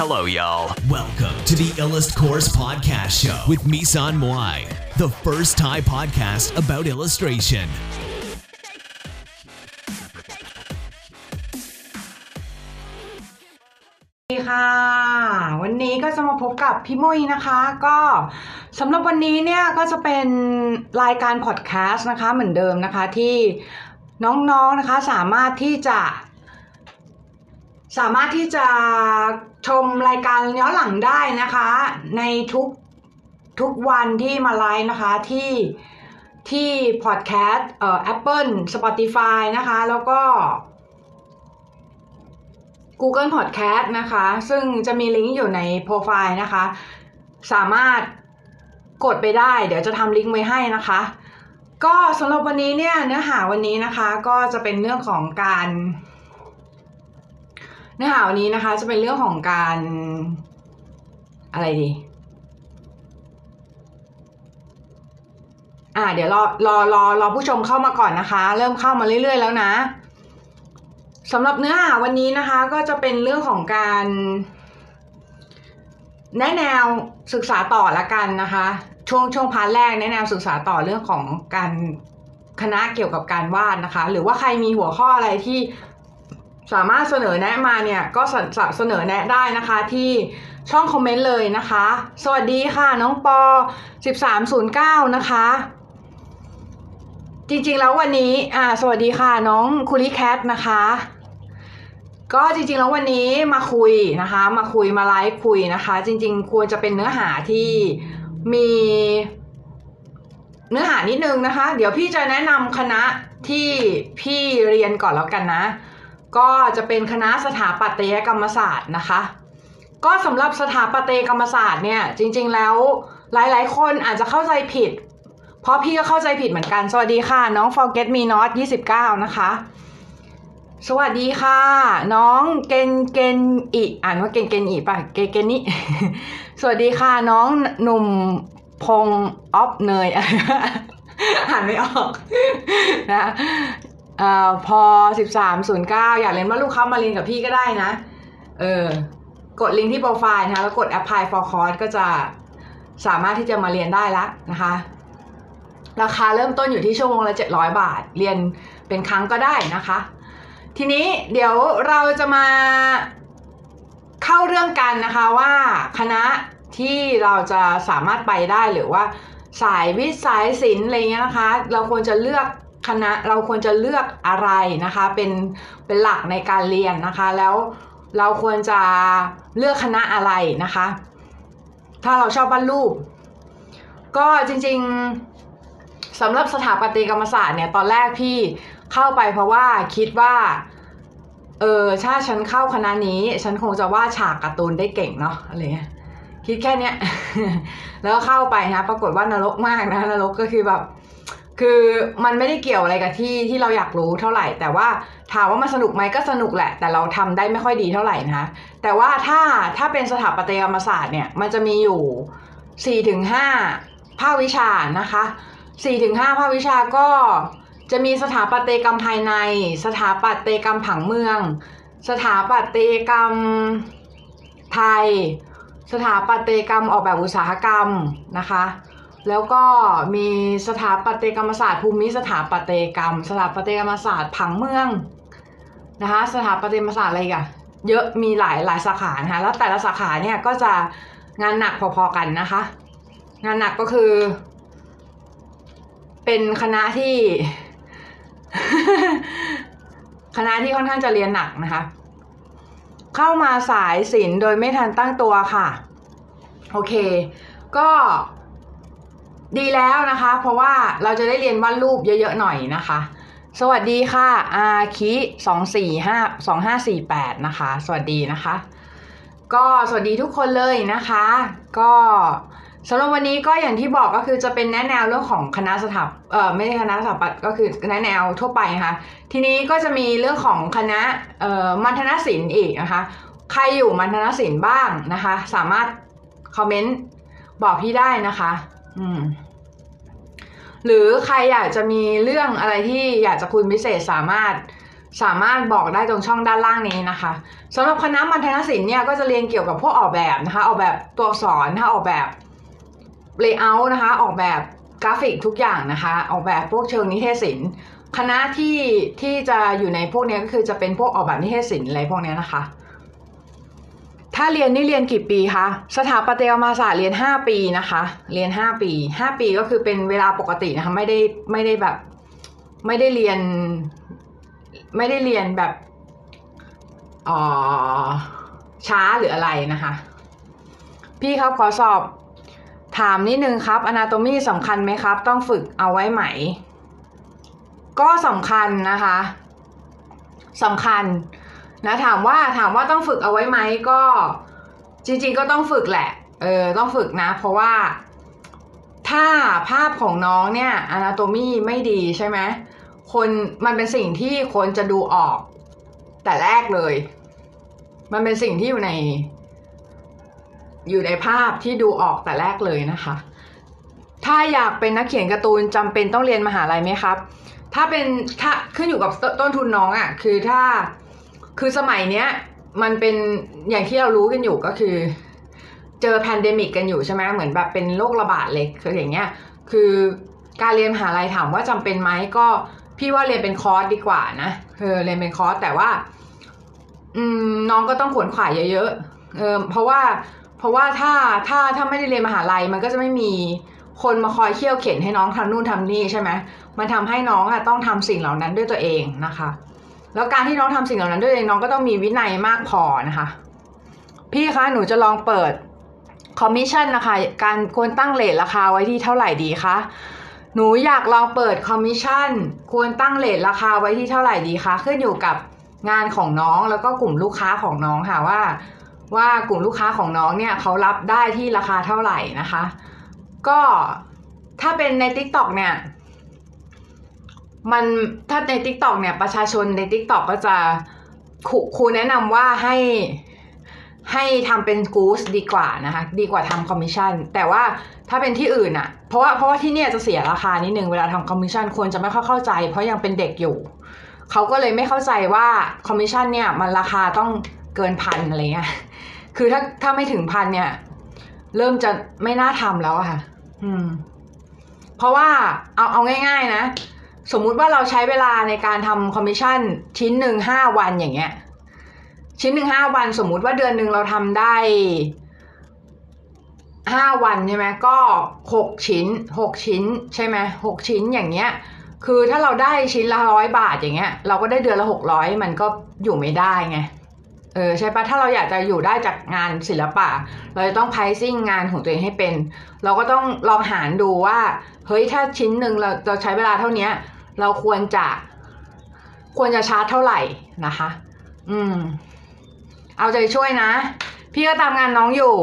Hello, y'all. Welcome to the Illust Course Podcast Show with Misan Moai, the first Thai podcast about illustration. สวัสดีค่ะ วันนี้ก็จะมาพบกับพี่มุ้ยนะคะ ก็สำหรับวันนี้เนี่ยก็จะเป็นรายการพอดแคสต์นะคะเหมือนเดิมนะคะที่น้องๆนะคะสามารถที่จะ สามารถที่จะ ชมรายการย้อนหลังได้นะคะ ในทุกทุกวันที่มาไลฟ์นะคะที่ที่พอดแคสต์เอ่อ Apple Spotify นะคะ แล้วก็ Google Podcast นะคะ ซึ่งจะมีลิงก์อยู่ในโปรไฟล์นะคะ สามารถกดไปได้ เดี๋ยวจะทำลิงก์ไว้ให้นะคะ ก็สำหรับวันนี้เนี่ยเนื้อหาวันนี้นะคะ ก็จะเป็นเรื่องของการ เนื้อหาวันนี้นะคะ จะเป็นเรื่องของการอะไรดี อ่า เดี๋ยวรอรอรอรอผู้ชมเข้ามาก่อนนะคะ เริ่มเข้ามาเรื่อยๆแล้วนะสำหรับเนื้อหาวันนี้นะคะก็จะเป็นเรื่องของการ แนะแนวศึกษาต่อละกันนะคะ ช่วงช่วงพาร์ทแรกแนะแนวศึกษาต่อเรื่องของการคณะเกี่ยวกับการวาดนะคะ หรือว่าใครมีหัวข้ออะไรที่ สามารถเสนอแนะมาเนี่ยก็สเสนอแนะได้นะคะที่ช่องคอมเมนต์เลยนะคะ สวัสดีค่ะน้องปอ 1309 นะคะ จริงๆแล้ววันนี้อ่าสวัสดีค่ะน้องคุริแคทนะคะ ก็จริงๆแล้ววันนี้มาคุยนะคะ มาคุยมาไลฟ์คุยนะคะ จริงๆ ควรจะเป็นเนื้อหาที่มีเนื้อหานิดนึงนะคะ เดี๋ยวพี่จะแนะนำคณะที่พี่เรียนก่อนแล้วกันนะ ก็จะเป็นคณะสถาปัตยกรรมศาสตร์นะคะ ก็สำหรับสถาปัตยกรรมศาสตร์เนี่ยจริง ๆ แล้วหลาย ๆ คนอาจจะเข้าใจผิด เพราะพี่ก็เข้าใจผิดเหมือนกัน สวัสดีค่ะ น้อง forget me not 29 นะคะ สวัสดีค่ะ น้องเกนเกนอิอ่านว่าเกนเกนอิป่ะเกนเกนนิสวัสดีค่ะน้องหนุ่มพงออฟเนยอ่านไม่ออกนะ เอ่อพอสิบสามศูนย์เก้าอยากเรียนว่าลูกค้ามาเรียนกับพี่ก็ได้นะ เออกดลิงก์ที่โปรไฟล์นะคะแล้วกด apply for course ก็จะสามารถที่จะมาเรียนได้แล้วนะคะ ราคาเริ่มต้นอยู่ที่ชั่วโมงละ 700 บาท เรียนเป็นครั้งก็ได้นะคะ ทีนี้เดี๋ยวเราจะมาเข้าเรื่องกันนะคะว่าคณะที่เราจะสามารถไปได้หรือว่าสายวิทย์สายศิลป์อะไรเงี้ยนะคะ เราควรจะเลือก คณะเราควรจะเลือกอะไรนะคะ เป็นเป็นหลักในการเรียนนะคะ แล้วเราควรจะเลือกคณะอะไรนะคะ ถ้าเราชอบวาดรูป ก็จริงๆสำหรับสถาปัตยกรรมศาสตร์เนี่ยตอนแรกพี่เข้าไปเพราะว่าคิดว่าเออถ้าฉันเข้าคณะนี้ ฉันคงจะวาดฉากการ์ตูนได้เก่งเนาะอะไรเงี้ยคิดแค่เนี้ยแล้วเข้าไปนะปรากฏว่านรกมากนะนรกก็คือแบบ คือมันไม่ได้เกี่ยวอะไรกับที่ที่เราอยากรู้เท่าไหร่ แต่ว่าถามว่ามันสนุกไหมก็สนุกแหละ แต่เราทำได้ไม่ค่อยดีเท่าไหร่นะคะแต่ว่าถ้าถ้าเป็นสถาปัตยกรรมศาสตร์เนี่ยมันจะมีอยู่สี่ถึงห้าภาควิชานะคะสี่ถึงห้าภาควิชาก็จะมีสถาปัตยกรรมภายใน สถาปัตยกรรมผังเมือง สถาปัตยกรรมไทย สถาปัตยกรรมออกแบบอุตสาหกรรมนะคะ แล้วก็มีสถาปัตยกรรมศาสตร์ภูมิสถาปัตยกรรม สถาปัตยกรรมศาสตร์ผังเมืองนะคะสถาปัตยกรรมศาสตร์อะไรกันเยอะมีหลายหลายสาขานะคะแล้วแต่ละสาขาเนี่ยก็จะงานหนักพอๆกันนะคะ งานหนักก็คือ เป็นคณะที่ คณะที่ค่อนข้างจะเรียนหนักนะคะ เข้ามาสายศิลป์โดยไม่ทันตั้งตัวค่ะ โอเค ก็ ดีแล้วนะคะ เพราะว่าเราจะได้เรียนวาดรูปเยอะๆหน่อยนะคะ สวัสดีค่ะอาคิสองสี่ห้าสองห้าสี่แปดนะคะ สวัสดีนะคะ ก็สวัสดีทุกคนเลยนะคะ ก็สำหรับวันนี้ก็อย่างที่บอกก็คือจะเป็นแนะแนวเรื่องของคณะสถาปเอ่อไม่ใช่คณะสถาปัตย์ก็คือแนะแนวทั่วไปนะคะทีนี้ก็จะมีเรื่องของคณะเอ่อมัณฑนศิลป์อีกนะคะ ใครอยู่มัณฑนศิลป์บ้างนะคะ สามารถคอมเมนต์บอกพี่ได้นะคะ อืมหรือใครอยากจะมีเรื่องอะไรที่อยากจะคุยพิเศษสามารถสามารถบอกได้ตรงช่องด้านล่างนี้นะคะสำหรับคณะมัณฑนศิลป์เนี่ยก็จะเรียนเกี่ยวกับพวกออกแบบนะคะ ออกแบบตัวอักษรนะคะออกแบบ layer นะคะ ออกแบบกราฟิกทุกอย่างนะคะ ออกแบบพวกเชิงนิเทศศิลป์คณะที่ที่จะอยู่ในพวกนี้ก็คือจะเป็นพวกออกแบบนิเทศศิลป์อะไรพวกนี้นะคะ ถ้าเรียนนี่เรียนกี่ปีคะ สถาปัตยกรรมศาสตร์เรียน 5 ปีนะคะ เรียน 5 ปี 5 ปีก็คือเป็นเวลาปกตินะคะ ไม่ได้ไม่ได้แบบ ไม่ได้เรียน ไม่ได้เรียนแบบอ๋อช้าหรืออะไรนะคะ พี่ครับขอสอบถามนิดนึงครับอนาโตมีสำคัญไหมครับ ต้องฝึกเอาไว้ไหม ก็สำคัญนะคะสำคัญ นะถามว่าถามว่าต้องฝึกเอาไว้ไหมก็จริงๆก็ต้องฝึกแหละเออต้องฝึกนะ เพราะว่าถ้าภาพของน้องเนี่ยอนาโตมีไม่ดีใช่ไหมคนมันเป็นสิ่งที่คนจะดูออก แต่แรกเลย มันเป็นสิ่งที่อยู่ใน อยู่ในภาพที่ดูออกแต่แรกเลยนะคะ ถ้าอยากเป็นนักเขียนการ์ตูนจำเป็นต้องเรียนมหาลัยไหมครับ ถ้าเป็นถ้าขึ้นอยู่กับต้นทุนน้องอะ่ะ คือถ้า คือสมัยเนี้ยมันเป็นอย่างที่เรารู้กันอยู่ก็คือ เจอ pandemic กันอยู่ใช่ไหมเหมือนแบบเป็นโรคระบาดเล็กคืออย่างเงี้ย คือการเรียนมหาลัยถามว่าจำเป็นไหมก็พี่ว่าเรียนเป็นคอร์สดีกว่านะเออเรียนเป็นคอร์สแต่ว่า อืมน้องก็ต้องขวนขวายเยอะๆเออเพราะว่าเพราะว่าถ้าถ้าถ้าไม่ได้เรียนมหาลัยมันก็จะไม่มีคนมาคอยเคี่ยวเข็นให้น้องทำนู่นทำนี่ใช่ไหมมันทำให้น้องอะต้องทำสิ่งเหล่านั้นด้วยตัวเองนะคะ แล้วการที่น้องทำสิ่งเหล่านั้นด้วยเองน้องก็ต้องมีวินัยมากพอนะคะ พี่คะหนูจะลองเปิดคอมมิชชั่นนะคะ การควรตั้ง rate ราคาไว้ที่เท่าไหร่ดีคะหนูอยากลองเปิดคอมมิชชั่นควรตั้ง rate ราคาไว้ที่เท่าไหร่ดีคะขึ้นอยู่กับงานของน้องแล้วก็กลุ่มลูกค้าของน้องค่ะว่า ว่ากลุ่มลูกค้าของน้องเนี่ยเขารับได้ที่ราคาเท่าไหร่นะคะ ก็ถ้าเป็นใน TikTok เนี่ย มันถ้าใน t ิ k t o k เนี่ยประชาชนใน t ิ k t o k ก็จะครูครูแนะนำว่าให้ให้ทำเป็นกูสดีกว่านะคะ ดีกว่าทำคอมมิชชั่นแต่ว่าถ้าเป็นที่อื่นอะเพราะว่าเพราะว่าที่เนี่ยจะเสียราคานิดนึงเวลาทำคอมมิชชั่นคนจะไม่ค่อยเข้าใจ เพราะยังเป็นเด็กอยู่เขาก็เลยไม่เข้าใจว่าคอมมิชชั่นเนี่ยมันราคาต้องเกินพันอะไรเงี้ยคือถ้าถ้าไม่ถึงพันเนี่ย เริ่มจะไม่น่าทำแล้วอะค่ะ อืม เพราะว่าเอาเอาง่าย ๆ นะ สมมุติว่าเราใช้เวลาในการทำคอมมิชชั่นชิ้นหนึ่งห้าวันอย่างเงี้ย ชิ้นหนึ่งห้าวัน สมมุติว่าเดือนหนึ่งเราทำได้ห้าวันใช่ไหมก็หกชิ้นหกชิ้นใช่ไหมหกชิ้นอย่างเงี้ย คือถ้าเราได้ชิ้นละร้อยบาทอย่างเงี้ย เราก็ได้เดือนละหกร้อยมันก็อยู่ไม่ได้ไงเออใช่ปะถ้าเราอยากจะอยู่ได้จากงานศิลปะ เราจะต้อง pricing งานของตัวเองให้เป็น เราก็ต้องลองหารดูว่า เฮ้ยถ้าชิ้นหนึ่งเราเราใช้เวลาเท่านี้ เราควรจะ ควรจะชาร์จเท่าไหร่นะคะ อืม เอาใจช่วยนะ พี่ก็ตามงานน้องอยู่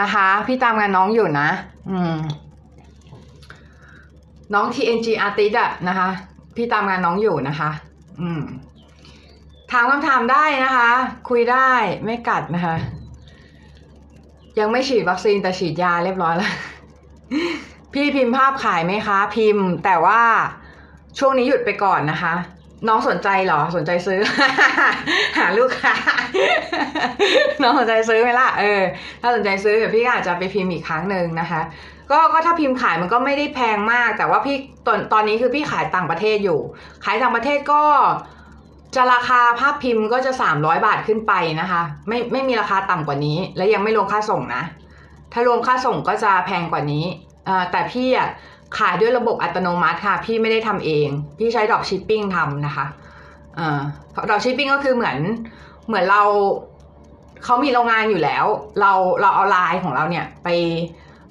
นะคะ พี่ตามงานน้องอยู่นะ อืม น้อง TNG Artist อะนะคะ พี่ตามงานน้องอยู่นะคะ อืม ถามคำถามได้นะคะ คุยได้ไม่กัดนะคะ ยังไม่ฉีดวัคซีนแต่ฉีดยาเรียบร้อยแล้วพี่พิมพ์ภาพขายไหมคะ พิมพ์แต่ว่า ช่วงนี้หยุดไปก่อนนะคะ น้องสนใจเหรอสนใจซื้อ หาลูกค้าน้องสนใจซื้อไหมล่ะเออ ถ้าสนใจซื้อเดี๋ยวพี่อาจจะไปพิมพ์อีกครั้งหนึ่งนะคะก็ก็ถ้าพิมพ์ขายมันก็ไม่ได้แพงมาก แต่ว่าพี่ตอนตอนนี้คือพี่ขายต่างประเทศอยู่ ขายต่างประเทศก็จะราคาภาพพิมพ์ก็จะสามร้อยบาทขึ้นไปนะคะ ไม่ไม่มีราคาต่ำกว่านี้ และยังไม่รวมค่าส่งนะ ถ้ารวมค่าส่งก็จะแพงกว่านี้อ่าแต่พี่อะ ขายด้วยระบบอัตโนมัติค่ะ พี่ไม่ได้ทำเอง พี่ใช้ดอกชิปปิ้งทำนะคะเอ่าดอกชิปปิ้งก็คือเหมือนเหมือนเราเขามีโรงงานอยู่แล้ว เราเราเอาไลน์ของเราเนี่ยไป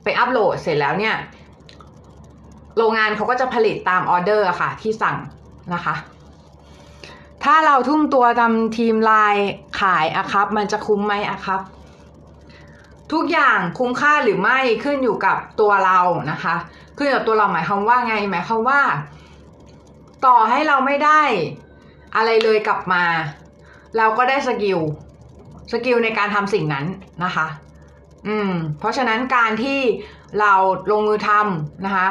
ไปอัปโหลดเสร็จแล้วเนี่ยโรงงานเขาก็จะผลิตตามออเดอร์ค่ะ ที่สั่งนะคะ ถ้าเราทุ่มตัวทำธีมไลน์ขายอะครับ มันจะคุ้มไหมอะครับ ทุกอย่างคุ้มค่าหรือไม่ขึ้นอยู่กับตัวเรานะคะ ขึ้นอยู่กับตัวเราหมายความว่าไง หมายความว่า ต่อให้เราไม่ได้ อะไรเลยกลับมา เราก็ได้ skillสกิลในการทำสิ่งนั้นนะคะ อืม เพราะฉะนั้นการที่เราลงมือทำนะคะ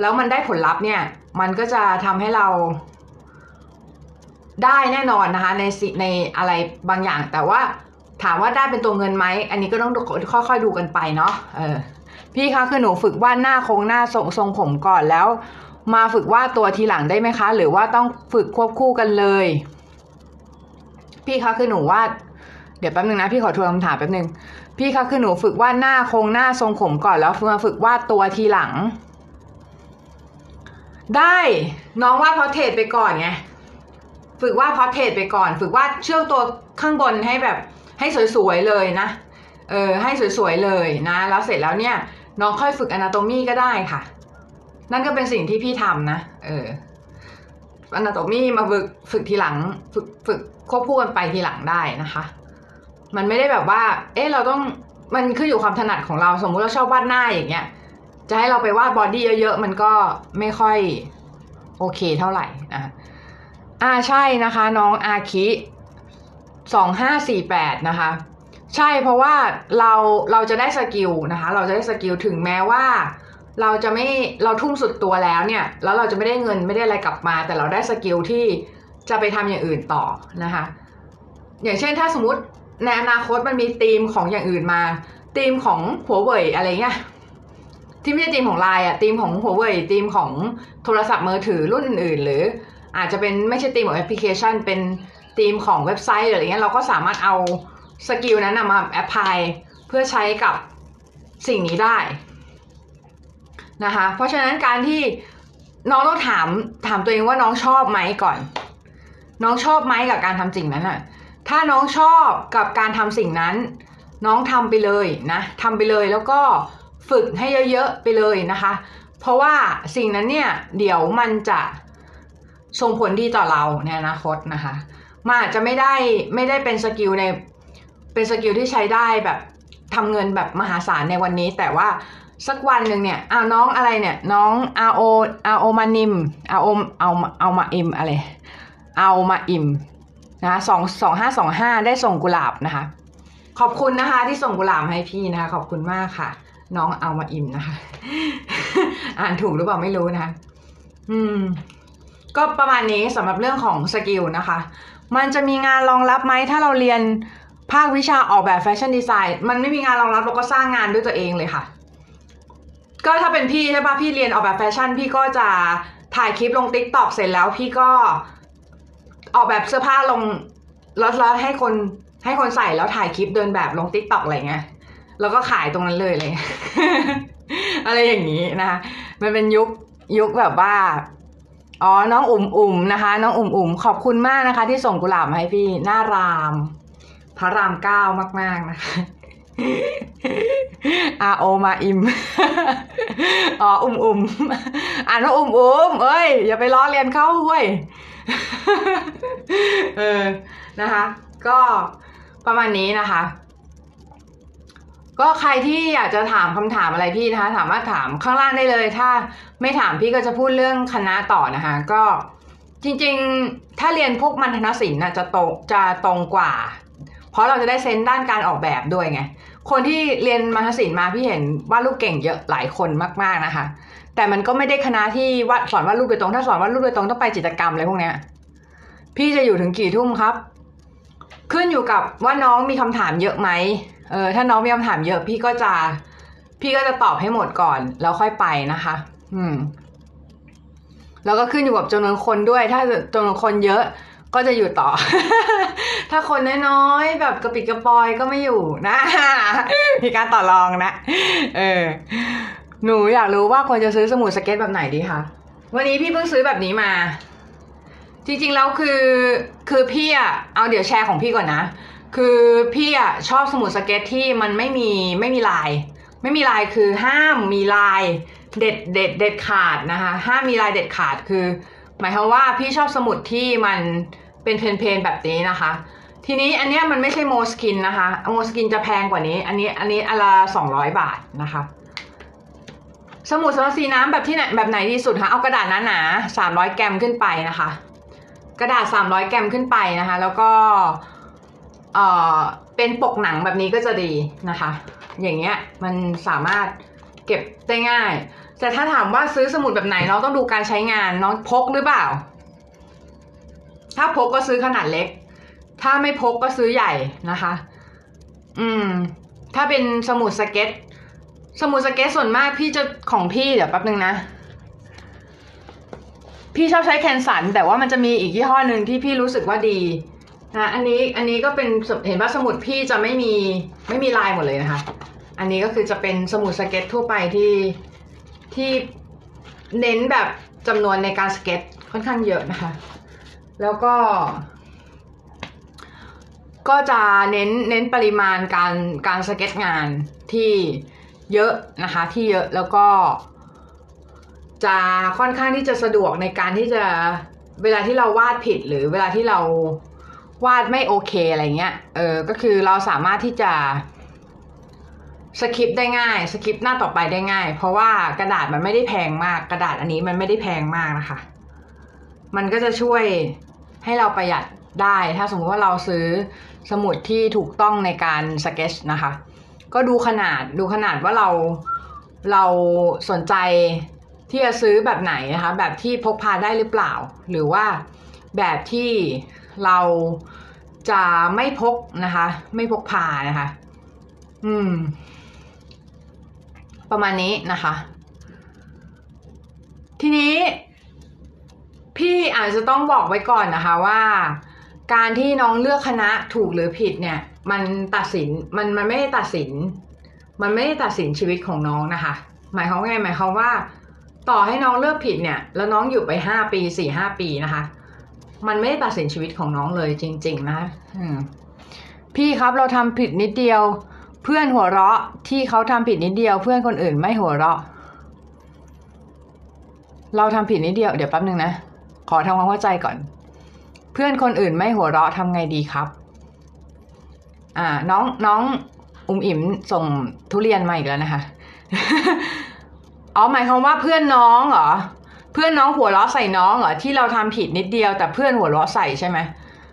แล้วมันได้ผลลัพธ์เนี่ย มันก็จะทำให้เราได้แน่นอนนะคะในสิในอะไรบางอย่าง แต่ว่าถามว่าได้เป็นตัวเงินไหม อันนี้ก็ต้องค่อยๆดูกันไปเนาะเออ พี่คะคือหนูฝึกวาดหน้าโครงหน้าทรงทรงผมก่อนแล้ว มาฝึกวาดตัวทีหลังได้ไหมคะ หรือว่าต้องฝึกควบคู่กันเลย พี่คะคือหนูวาดเดี๋ยวแป๊บนึงนะพี่ขอทวนคำถามแป๊บนึงพี่คะคือหนูฝึกวาดหน้าโครงหน้าทรงผมก่อนแล้วมาฝึกวาดตัวทีหลัง ได้น้องวาดพอเทรไปก่อนไงฝึกวาดพอเทรไปก่อน ฝึกวาดเชื่อมตัวข้างบนให้แบบให้สวยๆเลยนะเออให้สวยๆเลยนะ แล้วเสร็จแล้วเนี่ย น้องค่อยฝึกอนาโตมีก็ได้ค่ะ นั่นก็เป็นสิ่งที่พี่ทำนะ เอออนาโตมีมาฝึกฝึกทีหลัง ฝึกฝึกควบคู่กันไปทีหลังได้นะคะ มันไม่ได้แบบว่า เอ๊ะเราต้องมันขึ้นอยู่ความถนัดของเราสมมุติเราชอบวาดหน้าอย่างเงี้ย จะให้เราไปวาดบอดี้เยอะๆมันก็ไม่ค่อยโอเคเท่าไหร่นะอ่าใช่นะคะ น้องอาคิสองห้าสี่แปดนะคะ ใช่เพราะว่าเราเราจะได้ skill นะคะ เราจะได้ skill ถึงแม้ว่า เราจะไม่เราทุ่มสุดตัวแล้วเนี่ย แล้วเราจะไม่ได้เงินไม่ได้อะไรกลับมา แต่เราได้ skill ที่จะไปทำอย่างอื่นต่อนะคะ อย่างเช่นถ้าสมมติในอนาคตมันมีธีมของอย่างอื่นมาธีมของหัวเว่ยอะไรเงี้ยที่ไม่ใช่ธีมของไลน์อะธีมของหัวเว่ยธีมของโทรศัพท์มือถือรุ่นอื่น ๆ หรืออาจจะเป็นไม่ใช่ธีมของแอปพลิเคชัน เป็นธีมของเว็บไซต์หรืออะไรเงี้ยเราก็สามารถเอา skill นั้นนะมา apply เพื่อใช้กับสิ่งนี้ได้นะคะ เพราะฉะนั้นการที่น้องต้องถามถามตัวเองว่าน้องชอบไหมก่อน น้องชอบไหมกับการทำสิ่งนั้นอะถ้าน้องชอบกับการทำสิ่งนั้น น้องทำไปเลยนะทำไปเลยแล้วก็ฝึกให้เยอะๆไปเลยนะคะ เพราะว่าสิ่งนั้นเนี่ยเดี๋ยวมันจะส่งผลดีต่อเราในอนาคตนะคะมันอาจจะไม่ได้ไม่ได้เป็นสกิลใน เป็นสกิลที่ใช้ได้แบบทำเงินแบบมหาศาลในวันนี้ แต่ว่าสักวันหนึ่งเนี่ยเอาน้องอะไรเนี่ย น้อง R O R O มานิม R O เอาเอามาอิมอะไรเอามาอิมนะสองสองห้าสองห้าได้ส่งกุหลาบนะคะ ขอบคุณนะคะ ที่ส่งกุหลาบให้พี่นะคะ ขอบคุณมากค่ะ น้องเอามาอิมนะคะ อ่านถูกหรือเปล่าไม่รู้นะคะอืม ก็ประมาณนี้สำหรับเรื่องของ skill นะคะ มันจะมีงานรองรับไหมถ้าเราเรียน ภาควิชาออกแบบ fashion design มันไม่มีงานรองรับเราก็สร้างงานด้วยตัวเองเลยค่ะ ก็ถ้าเป็นพี่ใช่ปะพี่เรียนออกแบบแฟชั่น พี่ก็จะถ่ายคลิปลง TikTok เสร็จแล้วพี่ก็ออกแบบเสื้อผ้าลงล้วแล้วให้คนให้คนใส่แล้วถ่ายคลิปเดินแบบลงติ๊กต็อกอะไรเงี้ยแล้วก็ขายตรงนั้นเลยเลย อะไรอย่างนี้นะคะมันเป็นยุคยุคแบบว่าอ๋อน้องอุ่มอุ่มนะคะ น้องอุ่มอุ่มขอบคุณมากนะคะ ที่ส่งกุหลาบมาให้พี่หน้าราม พระรามเก้ามาก ๆ นะคะอาโอมาอิม อ๋อ อุ่มอุ่มอ่านว่าอุ่มอุ่มเอ้ย อย่าไปล้อเลียนเขาเว้ย เออ นะคะ ก็ประมาณนี้นะคะ ก็ใครที่อยากจะถามคำถามอะไรพี่นะคะ สามารถถามข้างล่างได้เลย ถ้าไม่ถามพี่ก็จะพูดเรื่องคณะต่อนะคะ ก็จริง ๆ ถ้าเรียนพวกมันธนศิลป์น่ะจะตรงจะตรงกว่า ราะเราจะได้เซนด้านการออกแบบด้วยไง คนที่เรียนมัธศิลป์มาพี่เห็นวาดรูปเก่งเยอะหลายคนมากๆนะคะ แต่มันก็ไม่ได้คณะที่วาดสอนวาดรูปโดยตรง ถ้าสอนวาดรูปโดยตรงต้องไปจิตรกรรมอะไรพวกเนี้ย พี่จะอยู่ถึงกี่ทุ่มครับ ขึ้นอยู่กับว่าน้องมีคำถามเยอะไหมเออถ้าน้องมีคำถามเยอะพี่ก็จะ พี่ก็จะตอบให้หมดก่อนแล้วค่อยไปนะคะ อืม แล้วก็ขึ้นอยู่กับจำนวนคนด้วย ถ้าจำนวนคนเยอะ ก็จะอยู่ต่อ ถ้าคนน้อยๆแบบกระปิดกระปอยก็ไม่อยู่นะ มีการต่อรองนะ เออ หนูอยากรู้ว่าควรจะซื้อสมุดสเก็ตแบบไหนดีคะ วันนี้พี่เพิ่งซื้อแบบนี้มา จริงๆแล้วคือคือพี่อะเอาเดี๋ยวแชร์ของพี่ก่อนนะ คือพี่อะชอบสมุดสเก็ตที่มันไม่มีไม่มีลาย ไม่มีลายคือห้ามมีลายเด็ดเด็ดเด็ดขาดนะคะ ห้ามมีลายเด็ดขาดคือ หมายความว่าพี่ชอบสมุดที่มันเป็น plain plain แบบนี้นะคะ ทีนี้อันเนี้ยมันไม่ใช่ Moleskine นะคะ Moleskine จะแพงกว่านี้ อันนี้อันนี้อันละสองร้อยบาทนะคะ สมุดสำหรับสีน้ำแบบที่ไหนแบบไหนดีสุดคะเอากระดาษหนาๆสามร้อยแกรมขึ้นไปนะคะ กระดาษ300แกรมขึ้นไปนะคะ แล้วก็เออเป็นปกหนังแบบนี้ก็จะดีนะคะ อย่างเงี้ยมันสามารถเก็บได้ง่าย แต่ถ้าถามว่าซื้อสมุดแบบไหนน้องต้องดูการใช้งานน้องพกหรือเปล่า ถ้าพกก็ซื้อขนาดเล็ก ถ้าไม่พกก็ซื้อใหญ่นะคะ อืม ถ้าเป็นสมุดสเก็ต สมุดสเก็ตส่วนมากพี่จะของพี่เดี๋ยวแป๊บนึงนะ พี่ชอบใช้ Canson แต่ว่ามันจะมีอีกยี่ห้อหนึ่งที่พี่รู้สึกว่าดีนะอันนี้อันนี้ก็เป็นเห็นว่าสมุดพี่จะไม่มีไม่มีลายหมดเลยนะคะ อันนี้ก็คือจะเป็นสมุดสเก็ตทั่วไปที่ ที่เน้นแบบจำนวนในการสเก็ตค่อนข้างเยอะนะคะ แล้วก็ ก็จะเน้นเน้นปริมาณการการสเก็ตงานที่เยอะนะคะที่เยอะแล้วก็จะค่อนข้างที่จะสะดวกในการที่จะเวลาที่เราวาดผิดหรือเวลาที่เราวาดไม่โอเคอะไรเงี้ย เออ ก็คือเราสามารถที่จะ สคริปได้ง่ายสคริปหน้าต่อไปได้ง่าย เพราะว่ากระดาษมันไม่ได้แพงมาก กระดาษอันนี้มันไม่ได้แพงมากนะคะ มันก็จะช่วยให้เราประหยัดได้ ถ้าสมมติว่าเราซื้อสมุดที่ถูกต้องในการสเก็ตนะคะ ก็ดูขนาดดูขนาดว่าเราเราสนใจที่จะซื้อแบบไหนนะคะ แบบที่พกพาได้หรือเปล่า หรือว่าแบบที่เราจะไม่พกนะคะ ไม่พกพานะคะ อืม ประมาณนี้นะคะ ทีนี้ พี่อาจจะต้องบอกไว้ก่อนนะคะว่าการที่น้องเลือกคณะถูกหรือผิดเนี่ย มันตัดสินมันมันไม่ได้ตัดสิน มันไม่ได้ตัดสินชีวิตของน้องนะคะ หมายความว่าไงหมายความว่า ต่อให้น้องเลือกผิดเนี่ย แล้วน้องอยู่ไปห้าปีสี่ห้าปีนะคะ มันไม่ได้ตัดสินชีวิตของน้องเลยจริง ๆ นะพี่ครับเราทำผิดนิดเดียว พื่อนหัวเราะที่เขาทำผิดนิดเดียว เพื่อนคนอื่นไม่หัวเราะ เราทำผิดนิดเดียวเดี๋ยวแป๊บนึงนะขอทำความเข้าใจก่อน เพื่อนคนอื่นไม่หัวเราะทำไงดีครับ อ่า น้องน้องอุ๋มอิ๋มส่งทุเรียนมาอีกแล้วนะคะอ๋อหมายความว่าเพื่อนน้องเหรอเพื่อนน้องหัวเราะใส่น้องเหรอที่เราทำผิดนิดเดียวแต่เพื่อนหัวเราะใส่ใช่ไหม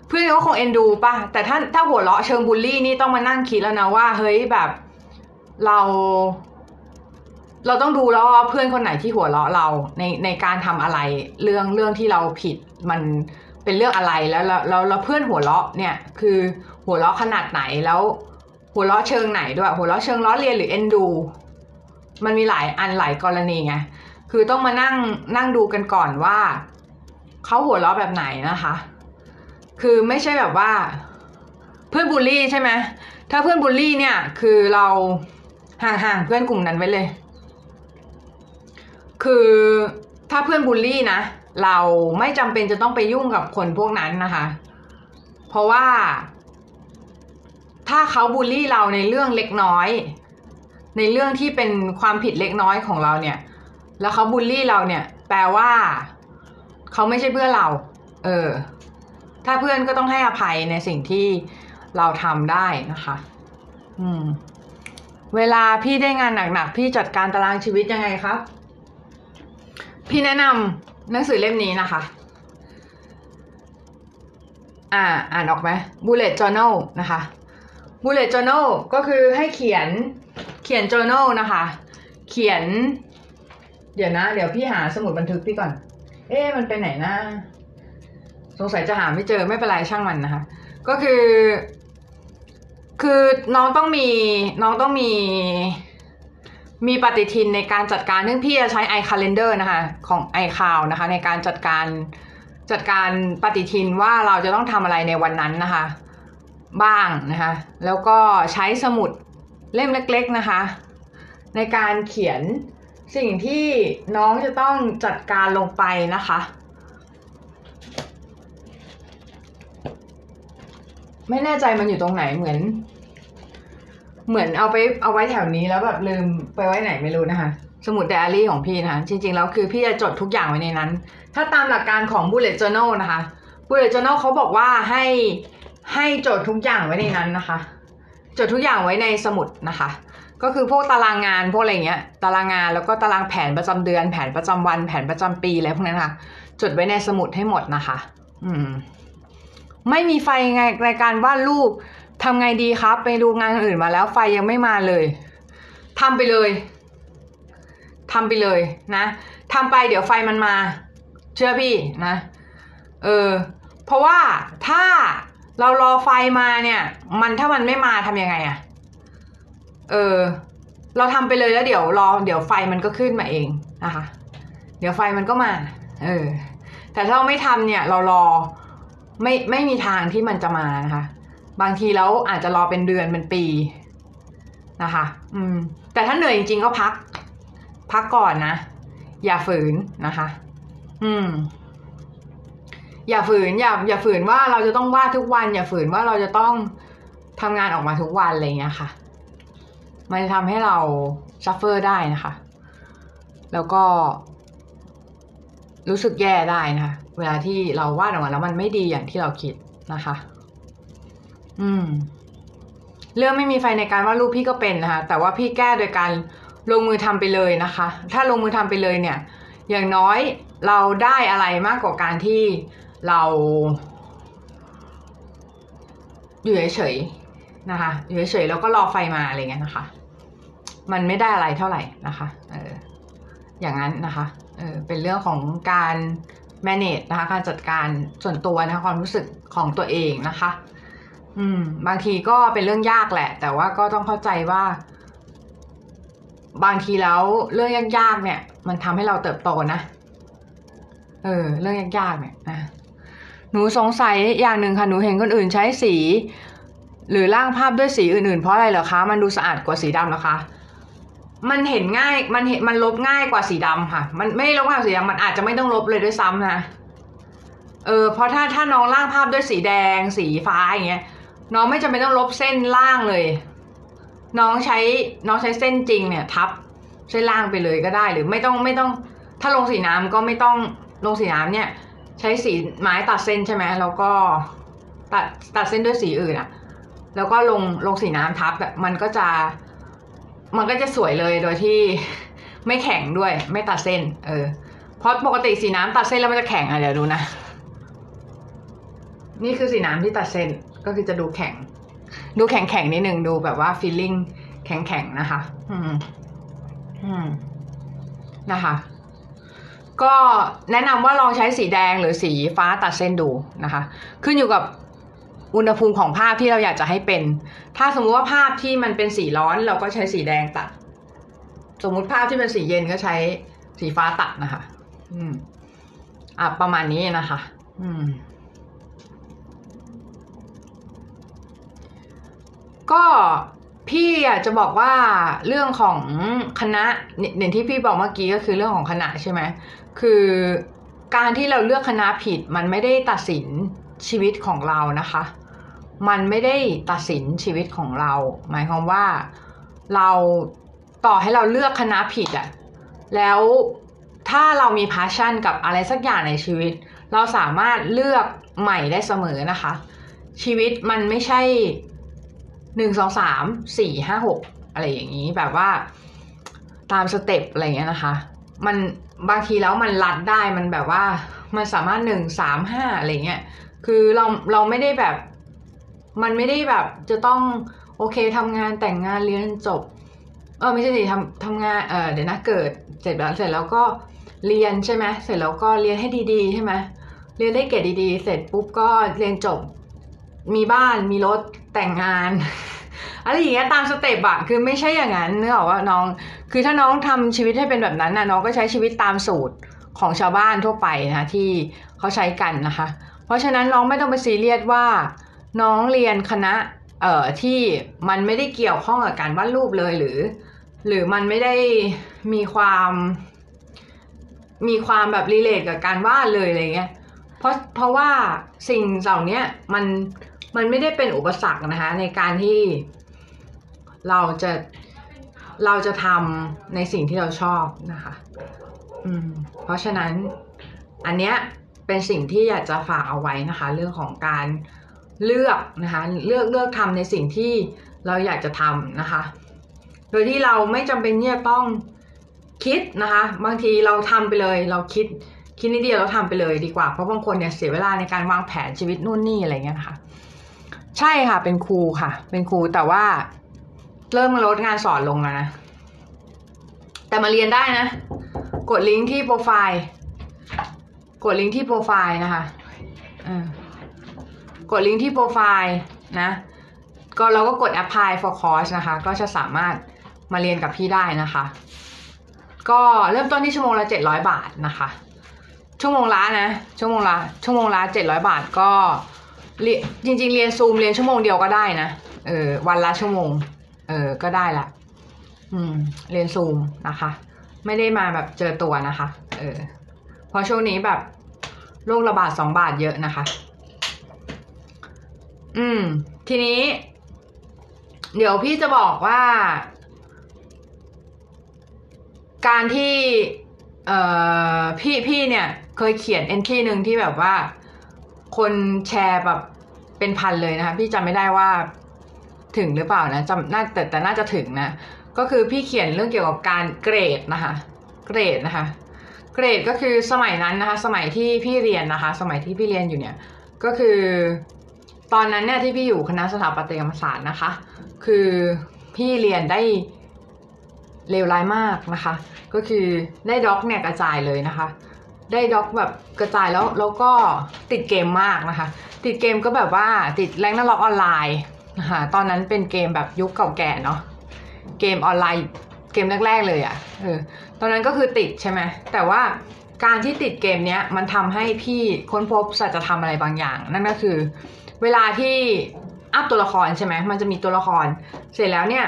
เพื่อนก็คงเอ็นดูป่ะ แต่ถ้าถ้าหัวเราะเชิงบูลลี่นี่ต้องมานั่งคิดแล้วนะว่า เฮ้ยแบบเรา เราต้องดูแล้วว่าเพื่อนคนไหนที่หัวเราะเราในในการทำอะไร เรื่องเรื่องที่เราผิดมันเป็นเรื่องอะไรแล้วแล้วแล้วแล้วเพื่อนหัวเราะเนี่ย คือหัวเราะขนาดไหนแล้ว หัวเราะเชิงไหนด้วย หัวเราะเชิงล้อเลียนหรือเอ็นดู มันมีหลายอันหลายกรณีไงคือต้องมานั่งนั่งดูกันก่อนว่าเขาหัวเราะแบบไหนนะคะ คือไม่ใช่แบบว่า เพื่อนบูลลี่ใช่ไหมถ้าเพื่อนบูลลี่เนี่ย คือเราห่างๆเพื่อนกลุ่มนั้นไว้เลย คือถ้าเพื่อนบูลลี่นะเราไม่จำเป็นจะต้องไปยุ่งกับคนพวกนั้นนะคะ เพราะว่า ถ้าเขาบูลลี่เราในเรื่องเล็กน้อย ในเรื่องที่เป็นความผิดเล็กน้อยของเราเนี่ย แล้วเขาบูลลี่เราเนี่ย แปลว่า เขาไม่ใช่เพื่อนเรา เออ ถ้าเพื่อนก็ต้องให้อภัยในสิ่งที่เราทำได้นะคะ อืม เวลาพี่ได้งานหนักๆ พี่จัดการตารางชีวิตยังไงครับ พี่แนะนำหนังสือเล่มนี้นะคะ อ่า อ่านออกไหม bullet journal นะคะ bullet journal ก็คือให้เขียนเขียน journal นะคะ เขียน เดี๋ยวนะ เดี๋ยวพี่หาสมุดบันทึกพี่ก่อน เอ๊ะมันไปไหนนะ สงสัยจะหาไม่เจอไม่เป็นไรช่างมันนะคะ ก็คือ คือน้องต้องมีน้องต้องมี มีปฏิทินในการจัดการซึ่งพี่จะใช้ iCalendar นะคะของ iCloud นะคะ ในการจัดการจัดการปฏิทินว่าเราจะต้องทำอะไรในวันนั้นนะคะ บ้างนะคะ แล้วก็ใช้สมุดเล่มเล็ก ๆนะคะ ในการเขียนสิ่งที่น้องจะต้องจัดการลงไปนะคะ ไม่แน่ใจมันอยู่ตรงไหนเหมือน เหมือนเอาไปเอาไว้แถวนี้แล้วแบบลืมไปไว้ไหนไม่รู้นะคะ สมุดไดอารี่ของพี่นะคะจริงๆแล้วคือพี่จะจดทุกอย่างไว้ในนั้น ถ้าตามหลักการของ bullet journal นะคะ bullet journal เขาบอกว่าให้ให้จดทุกอย่างไว้ในนั้นนะคะ จดทุกอย่างไว้ในสมุดนะคะ ก็คือพวกตารางงานพวกอะไรเงี้ย ตารางงานแล้วก็ตารางแผนประจำเดือน แผนประจำวัน แผนประจำปีอะไรพวกนั้นค่ะ จดไว้ในสมุดให้หมดนะคะ อืม ไม่มีไฟไงในการวาดรูปทำไงดีครับ ไปดูงานอื่นมาแล้วไฟยังไม่มาเลยทำไปเลยทำไปเลยนะทำไปเดี๋ยวไฟมันมา เชื่อพี่นะเออเพราะว่าถ้าเรารอไฟมาเนี่ย มันถ้ามันไม่มาทำยังไงอะเออเราทำไปเลยแล้วเดี๋ยวรอเดี๋ยวไฟมันก็ขึ้นมาเองนะคะ เดี๋ยวไฟมันก็มา เออ แต่ถ้าเราไม่ทำเนี่ย เรารอ ไม่ไม่มีทางที่มันจะมานะคะ บางทีแล้วอาจจะรอเป็นเดือนเป็นปีนะคะ อืม แต่ถ้าเหนื่อยจริงๆก็พัก พักก่อนนะ อย่าฝืนนะคะ อืม อย่าฝืน อย่า อย่าฝืนว่าเราจะต้องวาดทุกวัน อย่าฝืนว่าเราจะต้องทำงานออกมาทุกวันอะไรเงี้ยค่ะ มันจะทำให้เรา suffer ได้นะคะ แล้วก็ รู้สึกแย่ได้นะคะเวลาที่เราวาดออกมาแล้วมันไม่ดีอย่างที่เราคิดนะคะ อืม เรื่องไม่มีไฟในการวาดรูปพี่ก็เป็นนะคะ แต่ว่าพี่แก้โดยการลงมือทำไปเลยนะคะ ถ้าลงมือทำไปเลยเนี่ย อย่างน้อยเราได้อะไรมากกว่าการที่เราอยู่เฉยๆนะคะ อยู่เฉยๆแล้วก็รอไฟมาอะไรเงี้ยนะคะ มันไม่ได้อะไรเท่าไหร่นะคะ เออ อย่างนั้นนะคะ เออเป็นเรื่องของการ manage นะคะการจัดการส่วนตัวนะคะความรู้สึกของตัวเองนะคะ อืม บางทีก็เป็นเรื่องยากแหละ แต่ว่าก็ต้องเข้าใจว่า บางทีแล้วเรื่องยากๆเนี่ย มันทำให้เราเติบโตนะเออ เรื่องยากๆเนี่ยนะหนูสงสัยอย่างหนึ่งค่ะหนูเห็นคนอื่นใช้สี หรือร่างภาพด้วยสีอื่นๆ เพราะอะไรเหรอคะ มันดูสะอาดกว่าสีดำเหรอคะ มันเห็นง่าย มันเห็นมันลบง่ายกว่าสีดำค่ะ มันไม่ลบง่ายกว่าสีดำมันอาจจะไม่ต้องลบเลยด้วยซ้ำนะ เออ เพราะถ้าถ้าน้องร่างภาพด้วยสีแดง สีฟ้าอย่างเงี้ย น้องไม่จำเป็นต้องลบเส้นล่างเลย น้องใช้น้องใช้เส้นจริงเนี่ย ทับเส้นล่างไปเลยก็ได้ หรือไม่ต้องไม่ต้อง ถ้าลงสีน้ำก็ไม่ต้องลงสีน้ำเนี่ย ใช้สีไม้ตัดเส้นใช่ไหมแล้วก็ตัดตัดเส้นด้วยสีอื่นอะแล้วก็ลงลงสีน้ำทับแบบมันก็จะ มันก็จะสวยเลยโดยที่ไม่แข็งด้วย ไม่ตัดเส้น เออ เพราะปกติสีน้ำตัดเส้นแล้วมันจะแข็งอะเดี๋ยวดูนะ นี่คือสีน้ำที่ตัดเส้นก็คือจะดูแข็ง ดูแข็งแข็งนิดนึงดูแบบว่าฟีลลิ่งแข็งแข็งนะคะ อืม อืม นะคะ ก็แนะนำว่าลองใช้สีแดงหรือสีฟ้าตัดเส้นดูนะคะ ขึ้นอยู่กับ อุณหภูมิของภาพที่เราอยากจะให้เป็น ถ้าสมมุติว่าภาพที่มันเป็นสีร้อนเราก็ใช้สีแดงตัด สมมุติภาพที่เป็นสีเย็นก็ใช้สีฟ้าตัดนะคะ อืม อะประมาณนี้นะคะ อืม ก็พี่อยากจะบอกว่าเรื่องของคณะอย่างที่พี่บอกเมื่อกี้ก็คือเรื่องของคณะใช่ไหมคือการที่เราเลือกคณะผิดมันไม่ได้ตัดสินชีวิตของเรานะคะ มันไม่ได้ตัดสินชีวิตของเรา หมายความว่าเราต่อให้เราเลือกคณะผิดอะแล้วถ้าเรามีพาชั่นกับอะไรสักอย่างในชีวิต เราสามารถเลือกใหม่ได้เสมอนะคะ ชีวิตมันไม่ใช่หนึ่งสองสามสี่ห้าหกอะไรอย่างนี้แบบว่าตามสเต็ปอะไรเงี้ยนะคะ มันบางทีแล้วมันรัดได้มันแบบว่ามันสามารถหนึ่งสามห้าอะไรเงี้ยคือเราเราไม่ได้แบบ มันไม่ได้แบบจะต้องโอเคทำงานแต่งงานเรียนจบ เออไม่ใช่สิทำทำงานเออเดี๋ยวนะเกิดเสร็จแล้วเสร็จแล้วก็เรียนใช่ไหมเสร็จแล้วก็เรียนให้ดีๆใช่ไหมเรียนได้เกรดดีๆ เสร็จปุ๊บก็เรียนจบ มีบ้านมีรถแต่งงานอะไรอย่างเงี้ยตาม step อะคือไม่ใช่อย่างนั้นเนื้อว่าน้อง คือถ้าน้องทำชีวิตให้เป็นแบบนั้นนะน้องก็ใช้ชีวิตตามสูตรของชาวบ้านทั่วไปนะคะที่เขาใช้กันนะคะ เพราะฉะนั้นน้องไม่ต้องไปซีเรียสว่า น้องเรียนคณะเอ่อที่มันไม่ได้เกี่ยวข้องกับการวาดรูปเลยหรือ หรือมันไม่ได้มีความ มีความแบบ relate กับการวาดเลยอะไรเงี้ยเพราะเพราะว่าสิ่งเหล่านี้มันมันไม่ได้เป็นอุปสรรคนะคะในการที่เราจะเราจะทำในสิ่งที่เราชอบนะคะ อืม เพราะฉะนั้นอันเนี้ยเป็นสิ่งที่อยากจะฝากเอาไว้นะคะ เรื่องของการ เลือกนะคะเลือกเลือกทำในสิ่งที่เราอยากจะทำนะคะ โดยที่เราไม่จำเป็นที่จะต้องคิดนะคะ บางทีเราทำไปเลย เราคิดคิดนิดเดียวเราทำไปเลยดีกว่า เพราะบางคนเนี่ยเสียเวลาในการวางแผนชีวิตนู่นนี่อะไรเงี้ยนะคะใช่ค่ะ เป็นครูค่ะ เป็นครูแต่ว่าเริ่มลดงานสอนลงแล้วนะ แต่มาเรียนได้นะ กดลิงก์ที่โปรไฟล์ กดลิงก์ที่โปรไฟล์นะคะเออ กดลิงก์ที่โปรไฟล์นะก็เราก็กด apply for course นะคะ ก็จะสามารถมาเรียนกับพี่ได้นะคะ ก็เริ่มต้นที่ชั่วโมงละ 700 บาทนะคะ ชั่วโมงละนะ ชั่วโมงละชั่วโมงละ 700 บาทก็เรียนจริง ๆ เรียนซูมเรียนชั่วโมงเดียวก็ได้นะเออวันละชั่วโมงเออก็ได้ละอืมเรียนซูมนะคะ ไม่ได้มาแบบเจอตัวนะคะ เออเพราะช่วงนี้แบบโรคระบาดสองบาทเยอะนะคะ อืม ทีนี้ เดี๋ยวพี่จะบอกว่า การที่ เอ่อพี่พี่เนี่ย เคยเขียนเอนที่หนึ่งที่แบบว่า คนแชร์แบบเป็นพันเลยนะคะ พี่จำไม่ได้ว่าถึงหรือเปล่านะจำน่าแต่แต่น่าจะถึงนะ ก็คือพี่เขียนเรื่องเกี่ยวกับการเกรดนะคะ เกรดนะคะ เกรดก็คือสมัยนั้นนะคะ สมัยที่พี่เรียนนะคะ สมัยที่พี่เรียนอยู่เนี่ย ก็คือ ตอนนั้นเนี่ยที่พี่อยู่คณะสถาปัตยกรรมศาสตร์นะคะ คือพี่เรียนได้เลวร้ายมากนะคะ ก็คือได้ dog เนี่ยกระจายเลยนะคะ ได้ dog แบบกระจายแล้วแล้วก็ติดเกมมากนะคะ ติดเกมก็แบบว่าติด Ragnarok Online นะคะตอนนั้นเป็นเกมแบบยุคเก่าแก่เนาะเกมออนไลน์เกมแรกๆเลยอะค่ะเออตอนนั้นก็คือติดใช่ไหมแต่ว่าการที่ติดเกมเนี้ยมันทำให้พี่ค้นพบสัจธรรมอะไรบางอย่าง นั่นก็คือ เวลาที่ up ตัวละครใช่ไหมมันจะมีตัวละคร เสร็จแล้วเนี่ย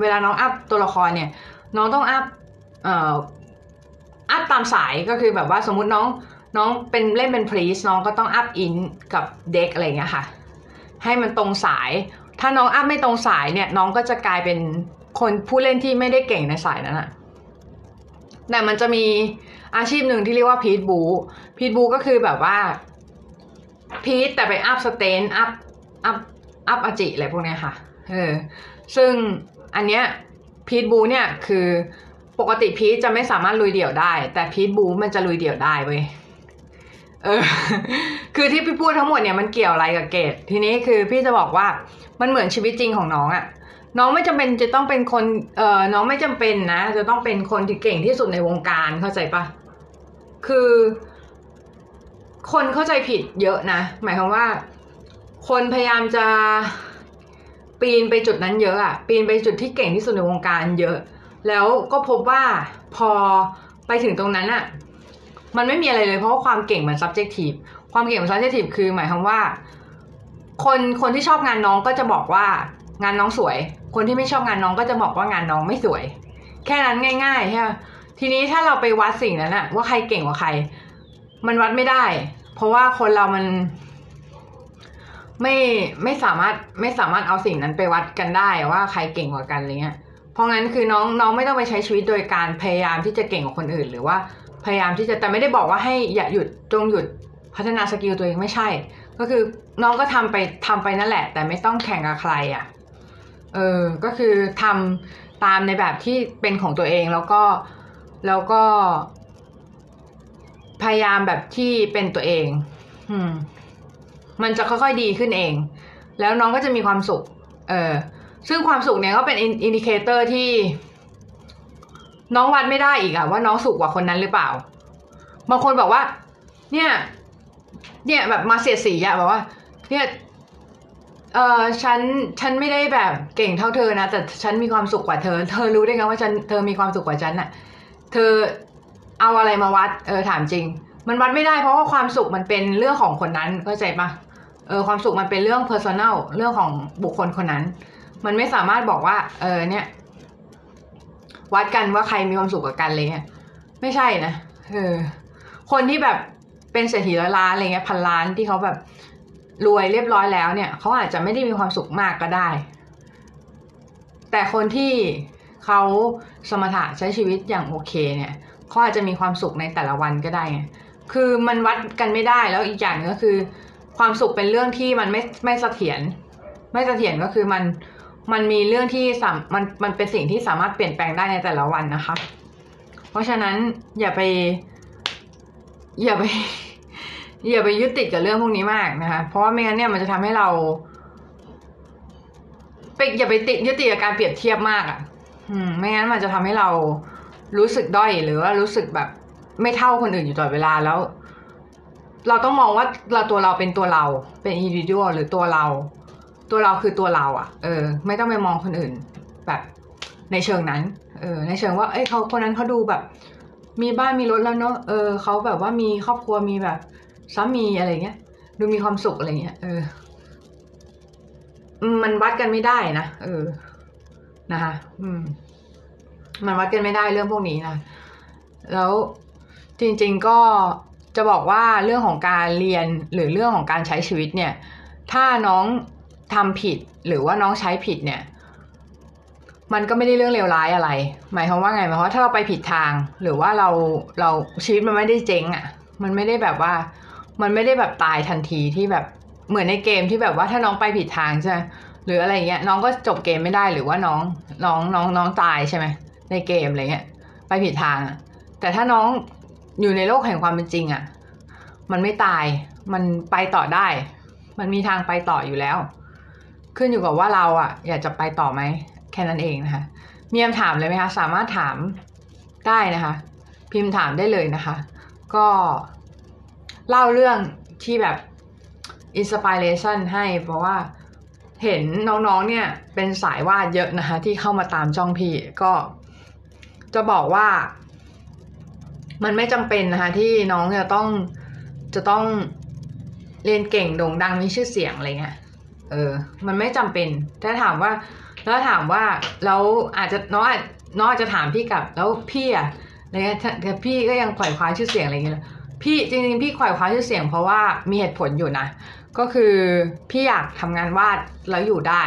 เวลาน้อง up ตัวละครเนี่ย น้องต้อง up เอ่อ up ตามสายก็คือแบบว่าสมมุติน้องน้องเป็นเล่นเป็น priest น้องก็ต้อง up INT กับ DEX อะไรเงี้ยค่ะ ให้มันตรงสาย ถ้าน้อง up ไม่ตรงสายเนี่ยน้องก็จะกลายเป็นคนผู้เล่นที่ไม่ได้เก่งในสายนั้นอะแต่มันจะมีอาชีพหนึ่งที่เรียกว่า priest บู๊ priest บู๊ก็คือแบบว่า priest แต่ไป up STR up up up AGI อะไรพวกเนี้ยค่ะเออซึ่งอันเนี้ย priest บู๊เนี่ยคือปกติ priest จะไม่สามารถลุยเดี่ยวได้ แต่ priest บู๊มันจะลุยเดี่ยวได้เว้ยเออคือที่พี่พูดทั้งหมดเนี่ยมันเกี่ยวอะไรกับเกรดทีนี้คือพี่จะบอกว่ามันเหมือนชีวิตจริงของน้องอะน้องไม่จำเป็นจะต้องเป็นคนเอ่อน้องไม่จำเป็นนะ จะต้องเป็นคนที่เก่งที่สุดในวงการเข้าใจปะคือ คนเข้าใจผิดเยอะนะ หมายความว่า คนพยายามจะปีนไปจุดนั้นเยอะอะปีนไปจุดที่เก่งที่สุดในวงการเยอะ แล้วก็พบว่าพอไปถึงตรงนั้นอะมันไม่มีอะไรเลยเพราะว่าความเก่งมัน subjective ความเก่งมัน subjective คือหมายความว่า คนคนที่ชอบงานน้องก็จะบอกว่างานน้องสวย คนที่ไม่ชอบงานน้องก็จะบอกว่างานน้องไม่สวย แค่นั้นง่ายๆใช่ไหมทีนี้ถ้าเราไปวัดสิ่งนั้นอะว่าใครเก่งกว่าใคร มันวัดไม่ได้ เพราะว่าคนเรามันไม่ไม่สามารถไม่สามารถเอาสิ่งนั้นไปวัดกันได้ว่าใครเก่งกว่ากันอะไรเงี้ย เพราะงั้นคือน้องน้องไม่ต้องไปใช้ชีวิตโดยการพยายามที่จะเก่งกว่าคนอื่น หรือว่าพยายามที่จะแต่ไม่ได้บอกว่าให้อย่าหยุดจงหยุดพัฒนา skill ตัวเองไม่ใช่ ก็คือน้องก็ทำไปทำไปนั่นแหละ แต่ไม่ต้องแข่งกับใครอะเออก็คือทำตามในแบบที่เป็นของตัวเองแล้วก็แล้วก็ พยายามแบบที่เป็นตัวเอง อืม มันจะค่อยๆดีขึ้นเอง แล้วน้องก็จะมีความสุข เออ ซึ่งความสุขเนี่ยก็เป็น indicator ที่ น้องวัดไม่ได้อีกอะว่าน้องสุขกว่าคนนั้นหรือเปล่า บางคนบอกว่า เนี่ย เนี่ยแบบมาเสียดสีอะแบบว่า เนี่ยเออฉันฉันไม่ได้แบบเก่งเท่าเธอนะแต่ฉันมีความสุขกว่าเธอ เธอรู้ได้ไงว่าฉันเธอมีความสุขกว่าฉันอะเธอ เอาอะไรมาวัดเออถามจริง มันวัดไม่ได้เพราะว่าความสุขมันเป็นเรื่องของคนนั้นเข้าใจปะเออความสุขมันเป็นเรื่อง personal เรื่องของบุคคลคนนั้น มันไม่สามารถบอกว่า เออเนี่ย วัดกันว่าใครมีความสุขกับกันอะไรเงี้ยไม่ใช่นะเออคนที่แบบเป็นเศรษฐีร้อยล้านอะไรเงี้ยพันล้านที่เขาแบบรวยเรียบร้อยแล้วเนี่ยเขาอาจจะไม่ได้มีความสุขมากก็ได้ แต่คนที่เขาสมถะใช้ชีวิตอย่างโอเคเนี่ย เขาอาจจะมีความสุขในแต่ละวันก็ได้ไงคือมันวัดกันไม่ได้แล้วอีกอย่างนึงก็คือ ความสุขเป็นเรื่องที่มันไม่ไม่เสถียรไม่เสถียรก็คือมันมันมีเรื่องที่สามมันมันเป็นสิ่งที่สามารถเปลี่ยนแปลงได้ในแต่ละวันนะคะ เพราะฉะนั้นอย่าไป อย่าไป อย่าไปยึดติดกับเรื่องพวกนี้มากนะคะ เพราะว่าไม่งั้นเนี่ยมันจะทำให้เราไปอย่าไปติดยึดติดกับการเปรียบเทียบมากอะ่ะ อืม ไม่งั้นมันจะทำให้เรา รู้สึกด้อยหรือว่ารู้สึกแบบไม่เท่าคนอื่นอยู่ตลอดเวลาแล้ว เราต้องมองว่าเราตัวเราเป็นตัวเราเป็นอินดิวิวหรือตัวเรา ตัวเราคือตัวเราอะ่ะ เออ ไม่ต้องไปมองคนอื่น แบบในเชิงนั้น เออ ในเชิงว่า เอ้ยเขาคนนั้นเขาดูแบบ มีบ้านมีรถแล้วเนอะเออเขาแบบว่ามีครอบครัวมีแบบสามีอะไรเงี้ย ดูมีความสุขอะไรเงี้ย เออ มันวัดกันไม่ได้นะ เออ นะคะ อืม มันวัดกันไม่ได้เรื่องพวกนี้นะ แล้วจริงๆก็จะบอกว่าเรื่องของการเรียนหรือเรื่องของการใช้ชีวิตเนี่ย ถ้าน้องทำผิดหรือว่าน้องใช้ผิดเนี่ย มันก็ไม่ได้เรื่องเลวร้ายอะไร หมายความว่าไงหมายความว่าถ้าเราไปผิดทาง หรือว่าเราเราชีวิตมันไม่ได้เจ๊งอะ่ะ มันไม่ได้แบบว่า มันไม่ได้แบบตายทันทีที่แบบเหมือนในเกมที่แบบว่าถ้าน้องไปผิดทางใช่ไหมหรืออะไรเงี้ยน้องก็จบเกมไม่ได้หรือว่าน้องน้องน้องน้องตายใช่ไหม ในเกมอะไรเงี้ยไปผิดทางอะแต่ถ้าน้องอยู่ในโลกแห่งความเป็นจริงอะ่ะมันไม่ตายมันไปต่อได้ มันมีทางไปต่ออยู่แล้ว ขึ้นอยู่กับว่าเราอะ่ะอยากจะไปต่อไหมแค่นั้นเองนะคะมีคำถามเลยไหมคะสามารถถามได้นะคะ พิมพ์ถามได้เลยนะคะ ก็เล่าเรื่องที่แบบอินสปิเรชันให้เพราะว่าเห็นน้องๆเนี่ยเป็นสายวาดเยอะนะคะ ที่เข้ามาตามจ้องพี่ก็ จะบอกว่า มันไม่จำเป็นนะคะที่น้องจะต้องจะต้องเรียนเก่งโด่งดังมีชื่อเสียงอะไรเงี้ย เออ มันไม่จำเป็น ถ้าถามว่า แล้วถามว่าแล้วอาจจะน้องอาจน้องอาจจะถามพี่กลับแล้วพี่อะอะไรเงี้ยแต่พี่ก็ยังขวายคว้าชื่อเสียงอะไรเงี้ยพี่จริงๆพี่ขวายคว้าชื่อเสียงเพราะว่ามีเหตุผลอยู่นะ ก็คือพี่อยากทำงานวาดแล้วอยู่ได้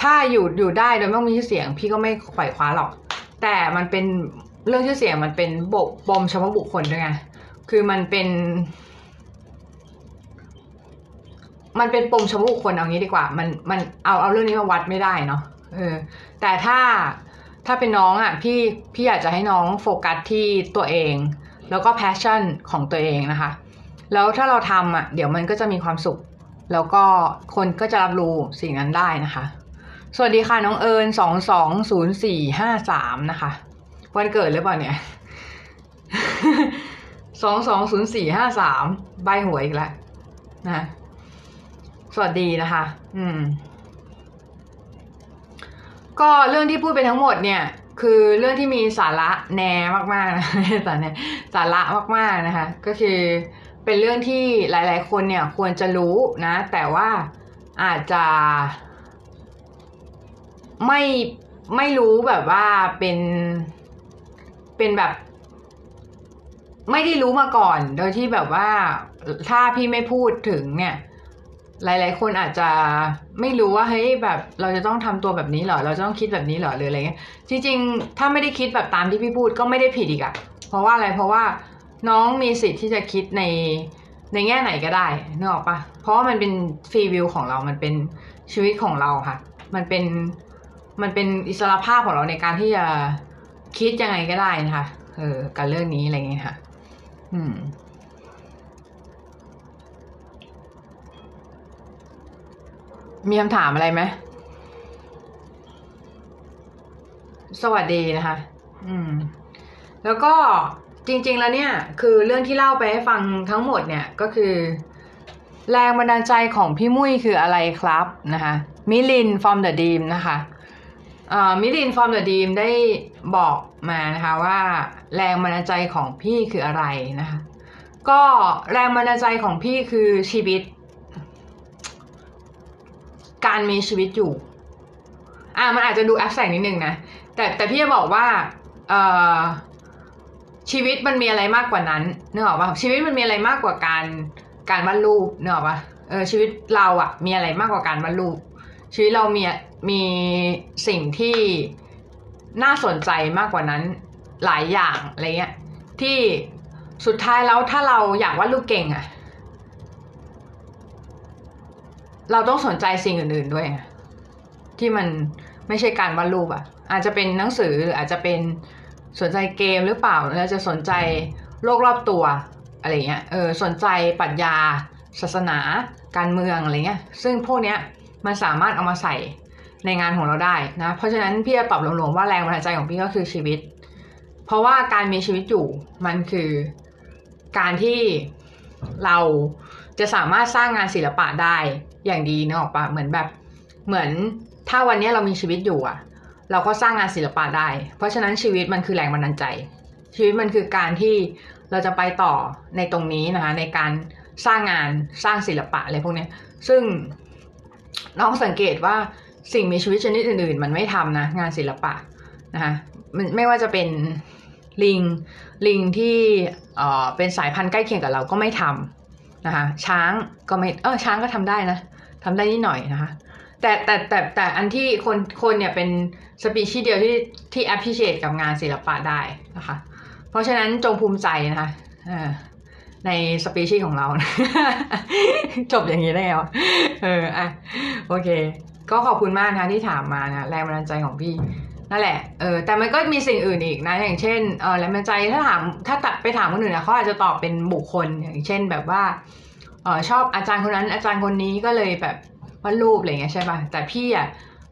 ถ้าอยู่อยู่ได้โดยไม่ต้องมีชื่อเสียง พี่ก็ไม่ขวายคว้าหรอก แต่มันเป็นเรื่องชื่อเสียงมันเป็นบกบมเฉพาะบุคคลด้วยไงคือมันเป็น มันเป็นปมเฉพาะบุคคลเอางี้ดีกว่า มันมันเอาเอาเรื่องนี้มาวัดไม่ได้เนาะเออ แต่ถ้าถ้าเป็นน้องอะพี่พี่อยากจะให้น้องโฟกัสที่ตัวเอง แล้วก็แพชชั่นของตัวเองนะคะ แล้วถ้าเราทำอะเดี๋ยวมันก็จะมีความสุข แล้วก็คนก็จะรับรู้สิ่งนั้นได้นะคะ สวัสดีค่ะน้องเอิญสองสองศูนย์สี่ห้าสามนะคะวันเกิดหรือเปล่าเนี่ยสองสองศูนย์สี่ห้าสามใบหวยอีกแล้วนะสวัสดีนะคะ อืม ก็เรื่องที่พูดไปทั้งหมดเนี่ย คือเรื่องที่มีสาระแน่มากๆนะสาระสาระมากๆนะคะ ก็คือเป็นเรื่องที่หลาย ๆ คนเนี่ยควรจะรู้นะ แต่ว่าอาจจะ ไม่ไม่รู้แบบว่าเป็นเป็นแบบ ไม่ได้รู้มาก่อน โดยที่แบบว่าถ้าพี่ไม่พูดถึงเนี่ย หลาย ๆ คนอาจจะไม่รู้ว่าเฮ้ยแบบเราจะต้องทำตัวแบบนี้เหรอ เราจะต้องคิดแบบนี้เหรอหรืออะไรเงี้ยจริง ๆ ถ้าไม่ได้คิดแบบตามที่พี่พูดก็ไม่ได้ผิดอีกอะเพราะว่าอะไรเพราะว่าน้องมีสิทธิ์ที่จะคิดในในแง่ไหนก็ได้นึกออกปะเพราะว่ามันเป็นฟรีวิวของเรา มันเป็นชีวิตของเราค่ะ มันเป็น มันเป็นอิสระภาพของเราในการที่จะคิดยังไงก็ได้นะคะเออกับเรื่องนี้อะไรเงี้ยค่ะ อืม มีคำถามอะไรไหมสวัสดีนะคะ อืม แล้วก็จริง ๆ แล้วเนี่ย คือเรื่องที่เล่าไปให้ฟังทั้งหมดเนี่ยก็คือ แรงบันดาลใจของพี่มุ้ยคืออะไรครับนะคะมิลิน from the dream นะคะ มิลิน from the dream ได้บอกมานะคะว่าแรงบันดาลใจของพี่คืออะไรนะคะก็แรงบันดาลใจของพี่คือชีวิต การมีชีวิตอยู่ อ่ามันอาจจะดูแอบแสงนิดนึงนะ แต่แต่พี่จะบอกว่าเอ่อชีวิตมันมีอะไรมากกว่านั้นนึกออกปะชีวิตมันมีอะไรมากกว่าการการวาดรูปนึกออกปะเออชีวิตเราอะมีอะไรมากกว่าการวาดรูป ชีวิตเรามีมีสิ่งที่น่าสนใจมากกว่านั้นหลายอย่างอะไรเงี้ยที่สุดท้ายแล้วถ้าเราอยากวาดรูปเก่งอะเราต้องสนใจสิ่งอื่น ๆด้วยที่มันไม่ใช่การวาดรูปอะอาจจะเป็นหนังสือหรืออาจจะเป็นสนใจเกมหรือเปล่าเราจะสนใจโลกรอบตัวอะไรเงี้ยเออสนใจปรัชญา ศาสนา การเมืองอะไรเงี้ยซึ่งพวกเนี้ย มันสามารถเอามาใส่ในงานของเราได้นะ เพราะฉะนั้นพี่จะตอบรวมๆว่าแรงบันดาลใจของพี่ก็คือชีวิต เพราะว่าการมีชีวิตอยู่มันคือการที่เราจะสามารถสร้างงานศิลปะได้อย่างดีนึกออกปะเหมือนแบบเหมือนถ้าวันนี้เรามีชีวิตอยู่อะเราก็สร้างงานศิลปะได้ เพราะฉะนั้นชีวิตมันคือแรงบันดาลใจ ชีวิตมันคือการที่เราจะไปต่อในตรงนี้นะคะในการสร้างงานสร้างศิลปะอะไรพวกนี้ซึ่ง น้องสังเกตว่าสิ่งมีชีวิตชนิดอื่นๆ มันไม่ทำนะ งานศิลปะนะคะมันไม่ว่าจะเป็นลิงลิงที่เอ่อเป็นสายพันธุ์ใกล้เคียงกับเราก็ไม่ทำนะคะช้างก็ไม่เออช้างก็ทำได้นะทำได้นิดหน่อยนะคะแต่แต่แต่แต่อันที่คนคนเนี่ยเป็นสปีชีส์เดียวที่ที่ appreciate กับงานศิลปะได้นะคะ เพราะฉะนั้นจงภูมิใจนะคะ ในสปีชีส์ของเรา จบอย่างนี้ได้เหรอเอออะโอเค ก็ขอบคุณมากนะที่ถามมานะแรงบันดาลใจของพี่นั่นแหละ เออ แต่มันก็มีสิ่งอื่นอีกนะ อย่างเช่น เออแรงบันดาลใจถ้าถาม ถ้าตัดไปถามคนอื่นนะเขาอาจจะตอบเป็นบุคคล อย่างเช่นแบบว่า เออชอบอาจารย์คนนั้น อาจารย์คนนี้ก็เลยแบบวาดรูปอะไรเงี้ยใช่ป่ะ แต่พี่อะ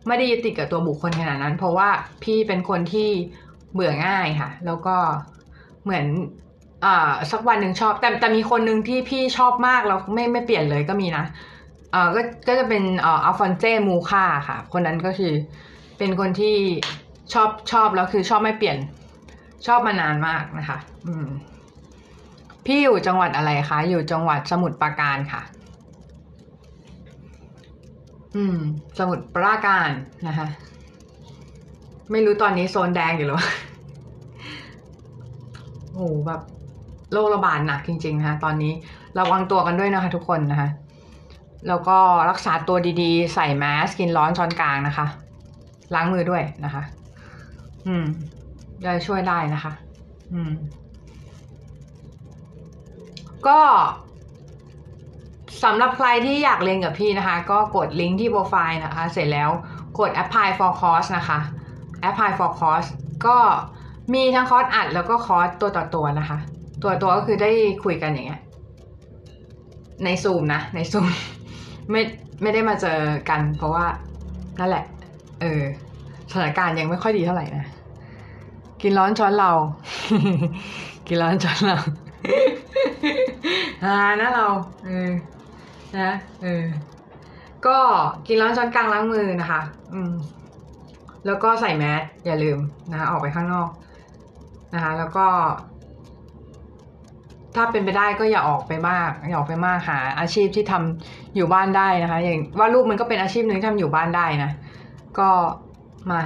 ไม่ได้ยึดติดกับตัวบุคคลขนาดนั้น เพราะว่าพี่เป็นคนที่เบื่อง่ายค่ะ แล้วก็เหมือน อ่าสักวันหนึ่งชอบ แต่แต่มีคนหนึ่งที่พี่ชอบมากแล้วไม่ไม่เปลี่ยนเลยก็มีนะเออก็ก็จะเป็นเอ่ออัลฟอนเซมูค่าค่ะ คนนั้นก็คือเป็นคนที่ชอบชอบแล้วคือชอบไม่เปลี่ยนชอบมานานมากนะคะ อืม พี่อยู่จังหวัดอะไรคะ อยู่จังหวัดสมุทรปราการค่ะ อืม สมุทรปราการนะคะ ไม่รู้ตอนนี้โซนแดงอยู่หรอโอ้โหแบบ โรคระบาดหนักจริงๆนะคะตอนนี้ระวังตัวกันด้วยนะคะ ทุกคนนะคะ แล้วก็รักษาตัวดีๆ ใส่แมสกินร้อนช้อนกลางนะคะ ล้างมือด้วยนะคะ อืมจะช่วยได้นะคะ อืม ก็สำหรับใครที่อยากเรียนกับพี่นะคะ ก็กดลิงก์ที่โปรไฟล์นะคะ เสร็จแล้วกด apply for course นะคะ apply for course ก็มีทั้งคอร์สอัดแล้วก็คอร์สตัวต่อตัวนะคะ ตัวตัวก็คือได้คุยกันอย่างเงี้ย ในซูมนะ ในซูมไม่ไม่ได้มาเจอกัน เพราะว่านั่นแหละ เออสถานการณ์ยังไม่ค่อยดีเท่าไหร่นะกินร้อนช้อนเรา กินร้อนช้อนเราฮานะเราเออนะเออก็กินร้อนช้อนกลางล้างมือนะคะ อืม แล้วก็ใส่แมสอย่าลืมนะะออกไปข้างนอกนะคะ แล้วก็ ถ้าเป็นไปได้ก็อย่าออกไปมากอย่าออกไปมากหา อาชีพที่ทำอยู่บ้านได้นะคะ อย่างว่าลูกมันก็เป็นอาชีพหนึ่งที่ทำอยู่บ้านได้นะ ก็มา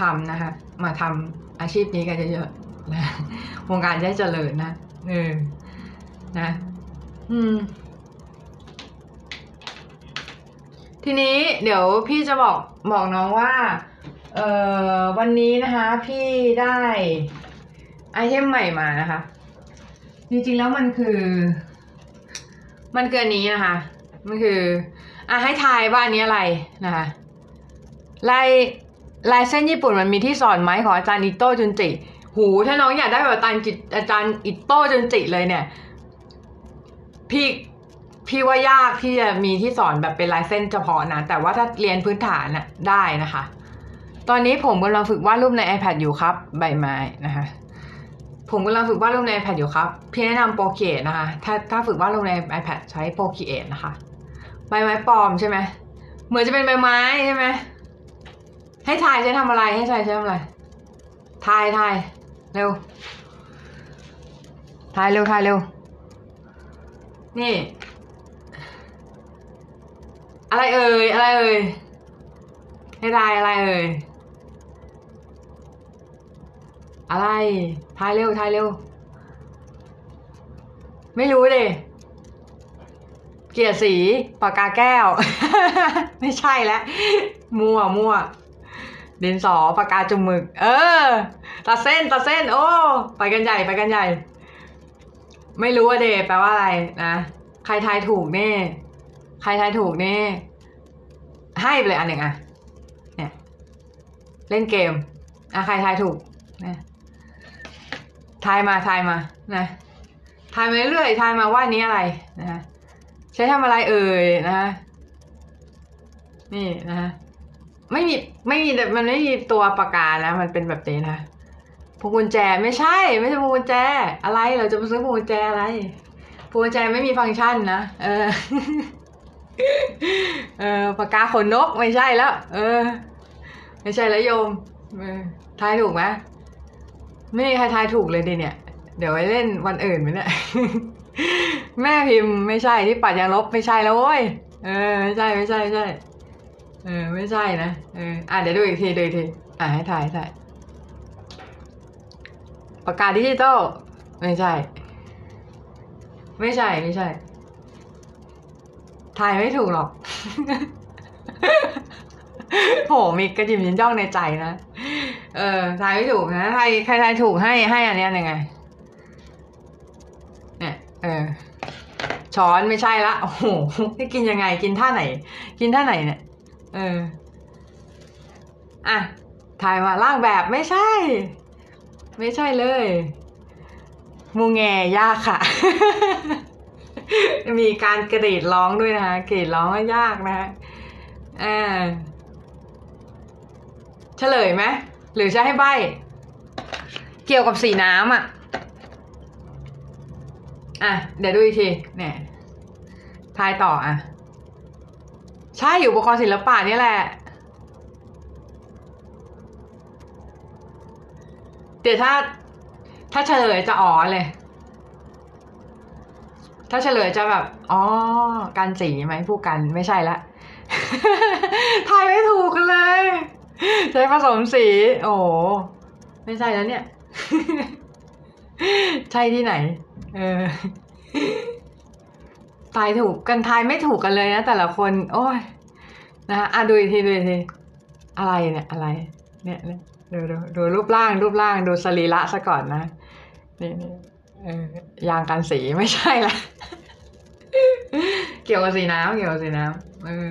ทำนะคะ มาทำอาชีพนี้กันเยอะๆนะวงการจะเจริญนะเออนะ อืม ทีนี้เดี๋ยวพี่จะบอกบอกน้องว่า เอ่อวันนี้นะคะ พี่ได้ไอเทมใหม่มานะคะ จริงๆแล้วมันคือ มันเกินนี้นะคะมันคืออะให้ทายว่าอันนี้อะไรนะคะลายลายเส้นญี่ปุ่นมันมีที่สอนไหมของอาจารย์อิโต้จุนจิ หูถ้าน้องอยากได้แบบอาจารย์จิอาจารย์อิโต้จุนจิเลยเนี่ย พี่พี่ว่ายากที่จะมีที่สอนแบบเป็นลายเส้นเฉพาะนะ แต่ว่าถ้าเรียนพื้นฐานน่ะได้นะคะ ตอนนี้ผมกำลังฝึกวาดรูปใน iPad อยู่ครับ ใบไม้นะคะ ผมกำลังฝึกวาดรูปใน iPad อยู่ครับ พี่แนะนำโปรเกตนะคะ ถ้าถ้าฝึกวาดรูปใน iPad ใช้โปรเกตนะคะ ใบไม้ปลอมใช่ไหม เหมือนจะเป็นใบไม้ใช่ไหม ให้ทายใช้ทำอะไร ให้ทายใช้ทำอะไร ทายทายเร็ว ทายเร็วทายเร็ว นี่ อะไรเอ่ย อะไรเอ่ย ให้ทายอะไรเอ่ย อะไรทายเร็วทายเร็ว ไม่รู้ดิเกียรสีปากกาแก้ว ไม่ใช่แล้วมั่วมั่วดินสอปากกาจุมมึก เออตัดเส้นตัดเส้น โอ้ไปกันใหญ่ไปกันใหญ่ ไม่รู้ว่าเดแปลว่าอะไรนะใครทายถูกเน่ ใครทายถูกเน่ ให้ไปเลยอันหนึ่งอะเนี่ยเล่นเกมอะใครทายถูกนะ ทายมาทายมานะทายมาเรื่อยๆทายมาว่านี้อะไรนะฮะใช้ทำอะไรเอ่ยนะฮะนี่นะฮะไม่มีไม่มีแต่มันไม่มีตัวปากกานะมันเป็นแบบนี้นะพวงกุญแจไม่ใช่ ไม่ใช่พวงกุญแจ อะไรเราจะไปซื้อพวงกุญแจอะไรพวงกุญแจไม่มีฟังก์ชันนะเออเออปากกาขนนกไม่ใช่แล้ว เออ ไม่ใช่แล้วโยมออทายถูกไหม ไม่มีใครทายถูกเลยดิเนี่ย เดี๋ยวไว้เล่นวันอื่นไหมเนี่ย แม่พิมพ์ไม่ใช่ที่ปัดยางลบไม่ใช่แล้วโว้ย เออไม่ใช่ไม่ใช่ไม่ใช่ เออไม่ใช่นะ เอออะเดี๋ยวดูอีกทีดูอีกที อะให้ถ่ายถ่ายปากกาดิจิตอลไม่ใช่ ไม่ใช่ไม่ใช่ทายไม่ถูกหรอก โหมีกระจิมยินย่องในใจนะเออทายไม่ถูกนะใครใครทายถูกให้ให้อันเนี้ยยังไง เนี่ย เออ ช้อนไม่ใช่ละโอ้โหจะกินยังไง กินท่าไหน กินท่าไหนเนี่ย เออ อะทายมาล่างแบบไม่ใช่ ไม่ใช่เลย มูงแงยากค่ะ มีการกรีดร้องด้วยนะคะกรีดร้องก็ยากนะคะอ่า เฉลยไหมหรือจะให้ใบ เกี่ยวกับสีน้ำอะ อะ เดี๋ยวดูอีกทีเนี่ยทายต่ออะ ใช่อยู่อุปกรณ์ศิลปะนี่แหละ เดี๋ยวถ้า ถ้าเฉลยจะอ๋อเลย ถ้าเฉลยจะแบบอ๋อการสีไหมผู้กันไม่ใช่ละทายไม่ถูกกันเลย ใช้ผสมสี โอ้ไม่ใช่แล้วเนี่ย ใช่ที่ไหน เออทายถูกกันทายไม่ถูกกันเลยนะ แต่ละคน โอ้ยนะคะอะดูอีกทีดูอีกทีอะไรเนี่ยอะไร เนี่ยเนี่ยดูดูดูรูปร่างรูปร่างดูสรีระซะก่อนนะนี่นี่เออยางกันสีไม่ใช่ละเกี่ยวกับสีน้ำเกี่ยวกับสีน้ำเออ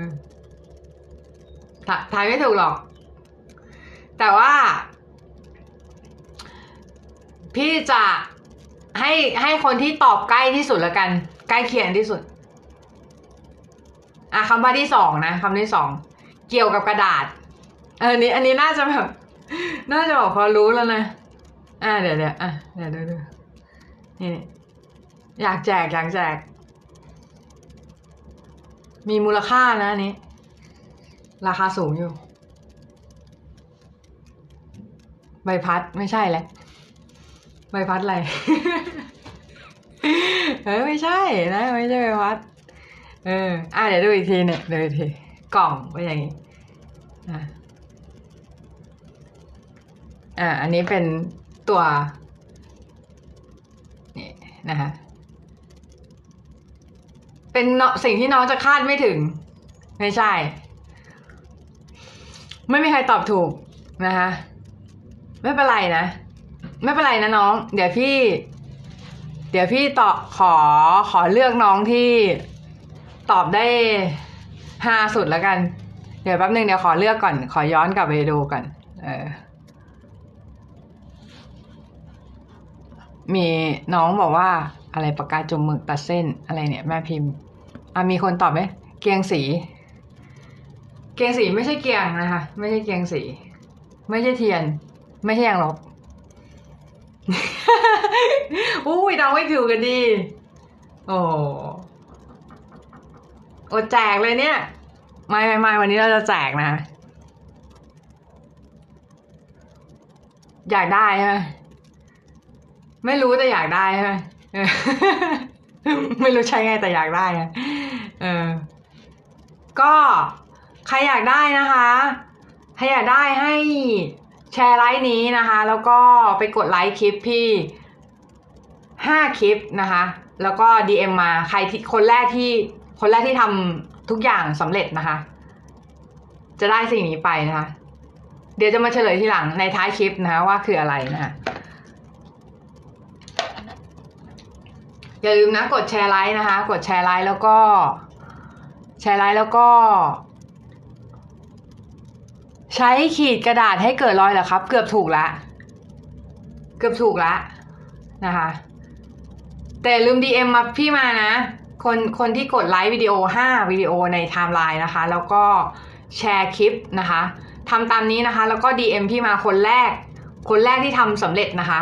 ทายไม่ถูกหรอก แต่ว่า พี่จะให้ให้คนที่ตอบใกล้ที่สุดละกัน ใกล้เคียงที่สุด อะคำว่าที่สองนะคำที่สองเกี่ยวกับกระดาษ เออนี้ อันนี้น่าจะแบบน่าจะบอกพอรู้แล้วนะอ่าเดี๋ยวเดี๋ยวอะเดี๋ยวดูดูนี่นี่อยากแจกอยากแจก มีมูลค่านะอันนี้ ราคาสูงอยู่ ใบพัดไม่ใช่แหละใบพัดอะไร เออไม่ใช่นะไม่ใช่ใบพัด เออ อะเดี๋ยวดูอีกทีเนี่ยดูอีกทีกล่องเป็นอย่างนี้อะอ่าอันนี้เป็นตัวนี่นะคะเป็นเนาะสิ่งที่น้องจะคาดไม่ถึง ไม่ใช่ ไม่มีใครตอบถูกนะคะ ไม่เป็นไรนะ ไม่เป็นไรนะน้อง เดี๋ยวพี่ เดี๋ยวพี่ตอบขอขอเลือกน้องที่ตอบได้ห้าสุดแล้วกัน เดี๋ยวแป๊บนึงเดี๋ยวขอเลือกก่อน ขอย้อนกลับไปดูก่อน เออ มีน้องบอกว่าอะไรปากกาจุ่มมึกตัดเส้นอะไรเนี่ยแม่พิมพ์ อะมีคนตอบไหมเกียงสี เกียงสีไม่ใช่เกียงนะคะ ไม่ใช่เกียงสี ไม่ใช่เทียน ไม่ใช่ยางลบอุ้ยเดาไม่ถูกกันดี โอ้อดแจกเลยเนี่ย ไม่ไม่ไม่วันนี้เราจะแจกนะ อยากได้ใช่ไหมไม่รู้แต่อยากได้ใช่ไหมไม่รู้ใช้ไงแต่อยากได้เออ ก็ใครอยากได้นะคะ ใครอยากได้ให้ แชร์ไลฟ์นี้นะคะ แล้วก็ไปกดไลค์คลิปพี่ห้าคลิปนะคะ แล้วก็ DM มาใครที่คนแรกที่คนแรกที่ทำทุกอย่างสำเร็จนะคะ จะได้สิ่งนี้ไปนะคะ เดี๋ยวจะมาเฉลยทีหลังในท้ายคลิปนะคะว่าคืออะไรนะคะอย่าลืมนะกดแชร์ไลค์นะคะ กดแชร์ไลค์แล้วก็ แชร์ไลค์แล้วก็ ใช้ขีดกระดาษให้เกิดรอยเหรอครับ เกือบถูกละ เกือบถูกละนะคะ แต่ลืม DM มาพี่มานะ คนคนที่กดไลค์วิดีโอ 5 วิดีโอในไทม์ไลน์นะคะ แล้วก็แชร์คลิปนะคะทำตามนี้นะคะ แล้วก็ DM พี่มาคนแรก คนแรกที่ทำสำเร็จนะคะ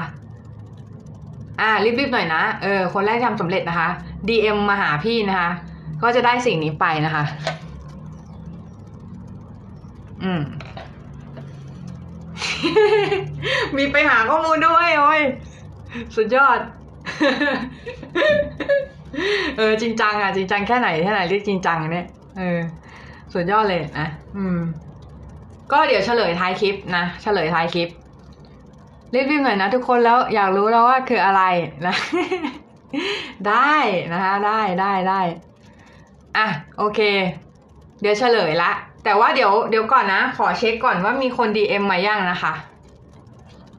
อ่ารีบๆหน่อยนะ เออ คนแรกที่ทำสำเร็จนะคะ DM มาหาพี่นะคะ ก็จะได้สิ่งนี้ไปนะคะ อืม มีไปหาข้อมูลด้วยโอ้ยสุดยอด เออจริงจังอะจริงจังแค่ไหนแค่ไหนเรียกจริงจังเนี่ยเออสุดยอดเลยนะอืม ก็เดี๋ยวเฉลยท้ายคลิปนะเฉลยท้ายคลิปรีบๆหน่อยนะทุกคนแล้วอยากรู้แล้วว่าคืออะไรนะ ได้นะคะได้ได้ได้อะโอเค เดี๋ยวเฉลยละ แต่ว่าเดี๋ยวเดี๋ยวก่อนนะ ขอเช็คก่อนว่ามีคน DM มายังนะคะ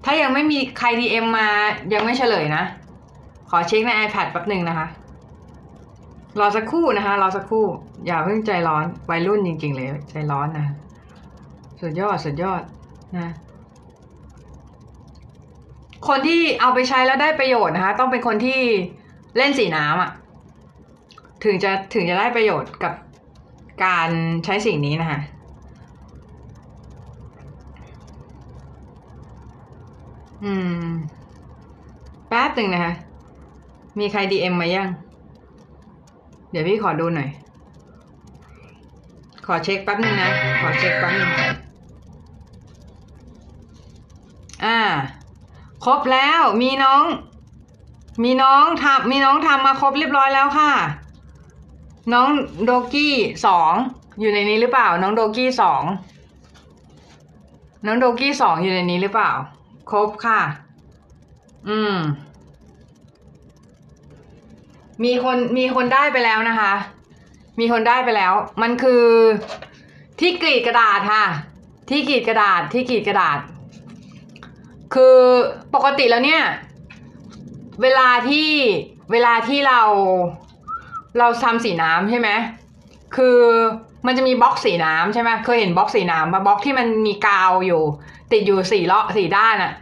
ถ้ายังไม่มีใคร DM มายังไม่เฉลยนะ ขอเช็คใน iPad แป๊บหนึ่งนะคะ รอสักครู่นะคะ รอสักครู่ อย่าเพิ่งใจร้อน วัยรุ่นจริง ๆ เลย ใจร้อนนะ สุดยอด สุดยอดนะ คนที่เอาไปใช้แล้วได้ประโยชน์นะคะ ต้องเป็นคนที่เล่นสีน้ำอะ ถึงจะถึงจะได้ประโยชน์กับ การใช้สิ่งนี้นะคะอืม แป๊บหนึ่งนะคะ มีใครดีเอ็มมายัง เดี๋ยวพี่ขอดูหน่อย ขอเช็คแป๊บหนึ่งนะ ขอเช็คแป๊บหนึ่งอ่า ครบแล้ว มีน้อง มีน้องทำมีน้องทำมาครบเรียบร้อยแล้วค่ะ น้องโดกี้สองอยู่ในนี้หรือเปล่า น้องโดกี้สองน้องโดกี้สองอยู่ในนี้หรือเปล่า ครบค่ะ อืม มีคนมีคนได้ไปแล้วนะคะ มีคนได้ไปแล้ว มันคือที่กรีดกระดาษค่ะ ที่กรีดกระดาษที่กรีดกระดาษ คือปกติแล้วเนี่ย เวลาที่เวลาที่เรา เราทำสีน้ำใช่ไหมคือมันจะมีบล็อกสีน้ำใช่ไหมเคยเห็นบล็อกสีน้ำมาบล็อกที่มันมีกาวอยู่ ติดอยู่สี่เลาะสี่ด้านอะ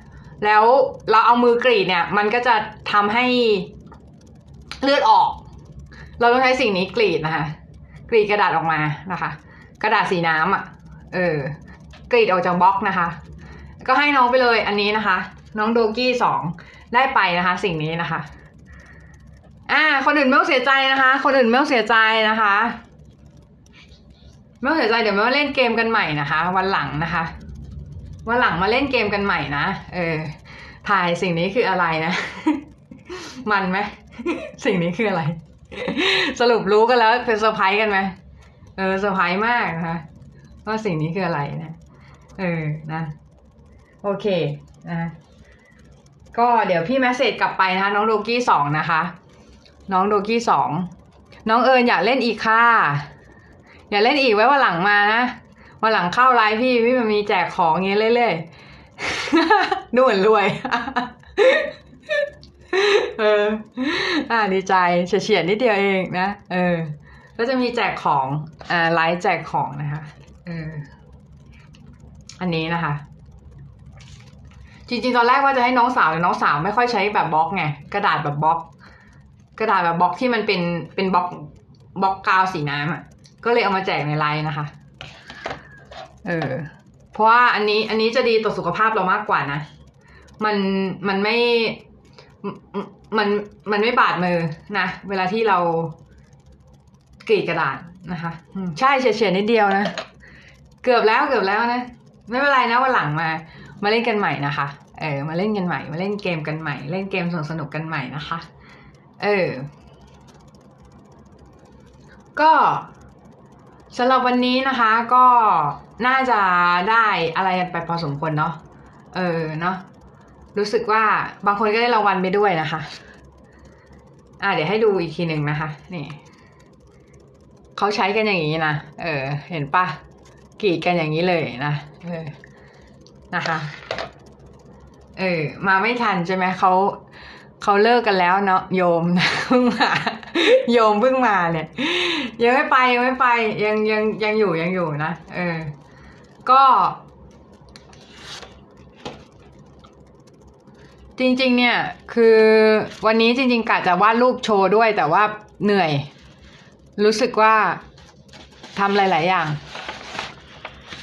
แล้วเราเอามือกรีดเนี่ย มันก็จะทำให้เลือดออก เราต้องใช้สิ่งนี้กรีดนะคะ กรีดกระดาษออกมานะคะ กระดาษสีน้ำอะ เออ กรีดออกจากบล็อกนะคะ ก็ให้น้องไปเลยอันนี้นะคะ น้องโดกี้สองได้ไปนะคะ สิ่งนี้นะคะ อ่า คนอื่นไม่ต้องเสียใจนะคะ คนอื่นไม่ต้องเสียใจนะคะ ไม่ต้องเสียใจเดี๋ยวมาเล่นเกมกันใหม่นะคะ วันหลังนะคะ วันหลังมาเล่นเกมกันใหม่นะ เออ ทายสิ่งนี้คืออะไรนะ มันไหมสิ่งนี้คืออะไร สรุปรู้กันแล้วเป็นเซอร์ไพรส์กันไหมเออเซอร์ไพรส์มากนะคะว่าสิ่งนี้คืออะไรนะ เออนะ โอเคนะก็เดี๋ยวพี่แมสเซจกลับไปนะคะน้องโดกี้สองนะคะ น้องโดกี้สองน้องเอิญอยากเล่นอีกค่ะ อยากเล่นอีกไว้วันหลังมานะวันหลังเข้าไลฟ์พี่พี่มันมีแจกของเงี้ยเรื่อยๆดูเหมือนรวย เออ อ่าดีใจเฉียดนิดเดียวเองนะ เออ ก็จะมีแจกของ อ่าไลฟ์แจกของนะคะ เออ อันนี้นะคะ จริงๆ ตอนแรกว่าจะให้น้องสาวแต่น้องสาวไม่ค่อยใช้แบบบล็อกไง กระดาษแบบบล็อก กระดาษแบบบล็อกที่มันเป็นเป็นบล็อกบล็อกกาวสีน้ำอะ ก็เลยเอามาแจกในไลฟ์นะคะ เออ เพราะว่าอันนี้อันนี้จะดีต่อสุขภาพเรามากกว่านะ มันมันไม่ มันมันไม่บาดมือนะ เวลาที่เรากรีดกระดาษนะคะใช่เฉียดๆนิดเดียวนะ เกือบแล้วเกือบแล้วนะ ไม่เป็นไรนะวันหลังมา มาเล่นกันใหม่นะคะ เออ มาเล่นกันใหม่ มาเล่นเกมกันใหม่ เล่นเกมสนุกสนุกกันใหม่นะคะ เออ ก็สำหรับวันนี้นะคะก็น่าจะได้อะไรกันไปพอสมควรเนาะเออเนาะรู้สึกว่าบางคนก็ได้รางวัลไปด้วยนะคะ อ่าเดี๋ยวให้ดูอีกทีหนึ่งนะคะ นี่เขาใช้กันอย่างนี้นะเออ เห็นปะกรีดกันอย่างนี้เลยนะเออนะคะ เออ มาไม่ทันใช่ไหมเขา เขาเลิกกันแล้วเนาะโยมนะเพิ่งมาโยมเพิ่งมาเนี่ย ยังไม่ไปยังไม่ไปยังยังยังอยู่ยังอยู่นะเออ ก็ จริง ๆ เนี่ย คือวันนี้จริง ๆกะจะวาดรูปโชว์ด้วย แต่ว่าเหนื่อย รู้สึกว่าทำหลาย ๆ อย่าง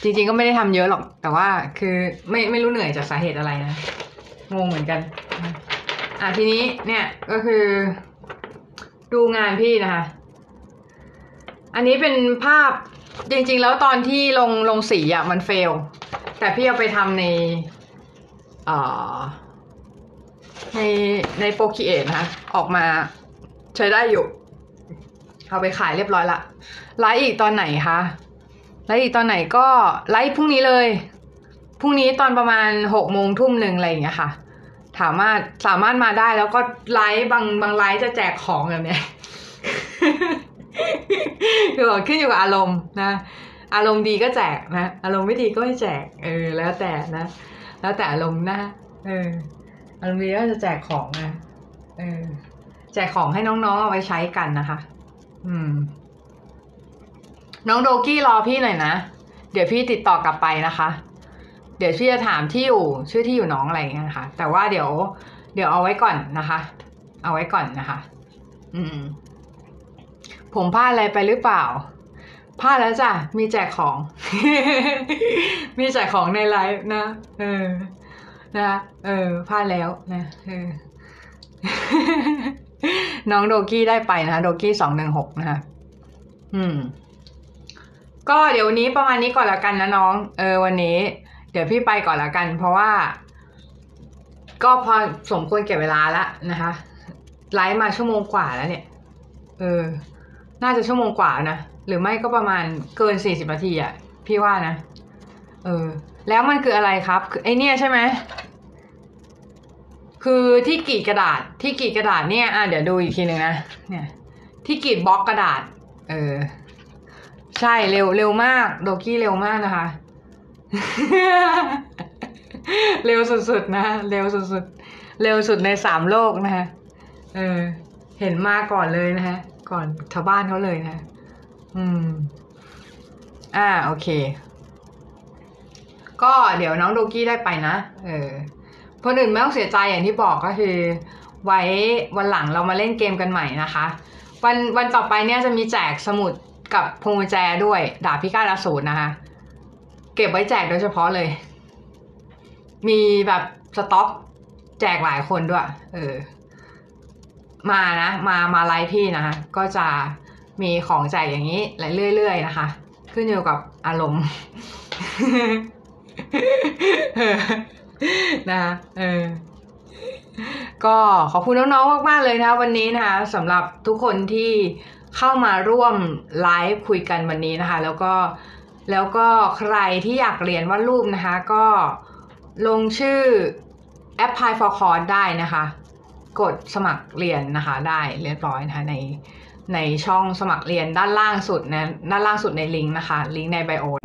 จริงๆก็ไม่ได้ทำเยอะหรอก แต่ว่าคือไม่ไม่รู้เหนื่อยจากสาเหตุอะไรนะ งงเหมือนกัน อะทีนี้เนี่ยก็คือ ดูงานพี่นะคะ อันนี้เป็นภาพจริงๆ แล้วตอนที่ลงลงสีอะมันเฟล แต่พี่เอาไปทำในเอ่อในใน Procreate นะคะออกมาใช้ได้อยู่ เอาไปขายเรียบร้อยละไลฟ์อีกตอนไหนคะไลฟ์อีกตอนไหนก็ไลฟ์พรุ่งนี้เลยพรุ่งนี้ตอนประมาณหกโมงทุ่มหนึ่งอะไรอย่างเงี้ยค่ะ สามารถสามารถมาได้แล้วก็ไลฟ์บางบางไลฟ์จะแจกของแบบเนี้ยคือบอกขึ้นอยู่กับอารมณ์นะ อารมณ์ดีก็แจกนะ อารมณ์ไม่ดีก็ไม่แจก เออ แล้วแต่นะ แล้วแต่อารมณ์นะ เออ อารมณ์ดีก็จะแจกของนะ เออ แจกของให้น้องๆเอาไว้ใช้กันนะคะ อืม น้องโดกี้รอพี่หน่อยนะ เดี๋ยวพี่ติดต่อกลับไปนะคะ เดี๋ยวพี่จะถามที่อยู่ชื่อที่อยู่น้องอะไรเงี้ยนะคะแต่ว่าเดี๋ยว เดี๋ยวเอาไว้ก่อนนะคะ เอาไว้ก่อนนะคะ อืม ผมพลาดอะไรไปหรือเปล่าพลาดแล้วจ้ะมีแจกของ มีแจกของในไลฟ์นะเออนะเออพลาดแล้วนะเออน้องโดกี้ได้ไปนะคะโดกี้สองหนึ่งหกนะคะอืม ก็เดี๋ยววันนี้ประมาณนี้ก่อนละกันนะน้อง เออ วันนี้ เดี๋ยวพี่ไปก่อนละกัน เพราะว่า ก็พอสมควรเก็บเวลาแล้วนะคะไลฟ์มาชั่วโมงกว่าแล้วเนี่ย เออ น่าจะชั่วโมงกว่านะ หรือไม่ก็ประมาณเกินสี่สิบนาทีอะพี่ว่านะ เออ แล้วมันคืออะไรครับคือไอเนี่ยใช่ไหม คือที่กรีดกระดาษ ที่กรีดกระดาษเนี่ย อะเดี๋ยวดูอีกทีหนึ่งนะ เนี่ย ที่กรีดบล็อกกระดาษ เออ ใช่เร็วเร็วมาก โดกี้เร็วมากนะคะ เร็วสุดๆนะเร็วสุดๆเร็วสุดในสามโลกนะคะเออ เห็นมาก่อนเลยนะคะก่อนชาวบ้านเขาเลยนะ อืม อ่า โอเค ก็เดี๋ยวน้องโดกี้ได้ไปนะ เออคนอื่นไม่ต้องเสียใจอย่างที่บอกก็คือ ไว้วันหลังเรามาเล่นเกมกันใหม่นะคะ วันวันต่อไปเนี่ยจะมีแจกสมุดกับพวงแจด้วย ดาบพิฆาตอสูรนะคะ เก็บไว้แจกโดยเฉพาะเลย มีแบบสต็อกแจกหลายคนด้วย เออ มานะ มามาไลฟ์พี่นะคะ ก็จะมีของแจกอย่างนี้เรื่อยๆนะคะ ขึ้นอยู่กับอารมณ์นะคะเออ ก็ขอบคุณน้องๆ มากๆเลยนะคะวันนี้นะคะสำหรับทุกคนที่เข้ามาร่วมไลฟ์คุยกันวันนี้นะคะ แล้วก็ แล้วก็ใครที่อยากเรียนวาดรูปนะคะ ก็ลงชื่อ apply for course ได้นะคะ กดสมัครเรียนนะคะได้เรียบร้อยนะคะในในช่องสมัครเรียนด้านล่างสุดนะด้านล่างสุดในลิงก์นะคะ ลิงก์ในไบโอ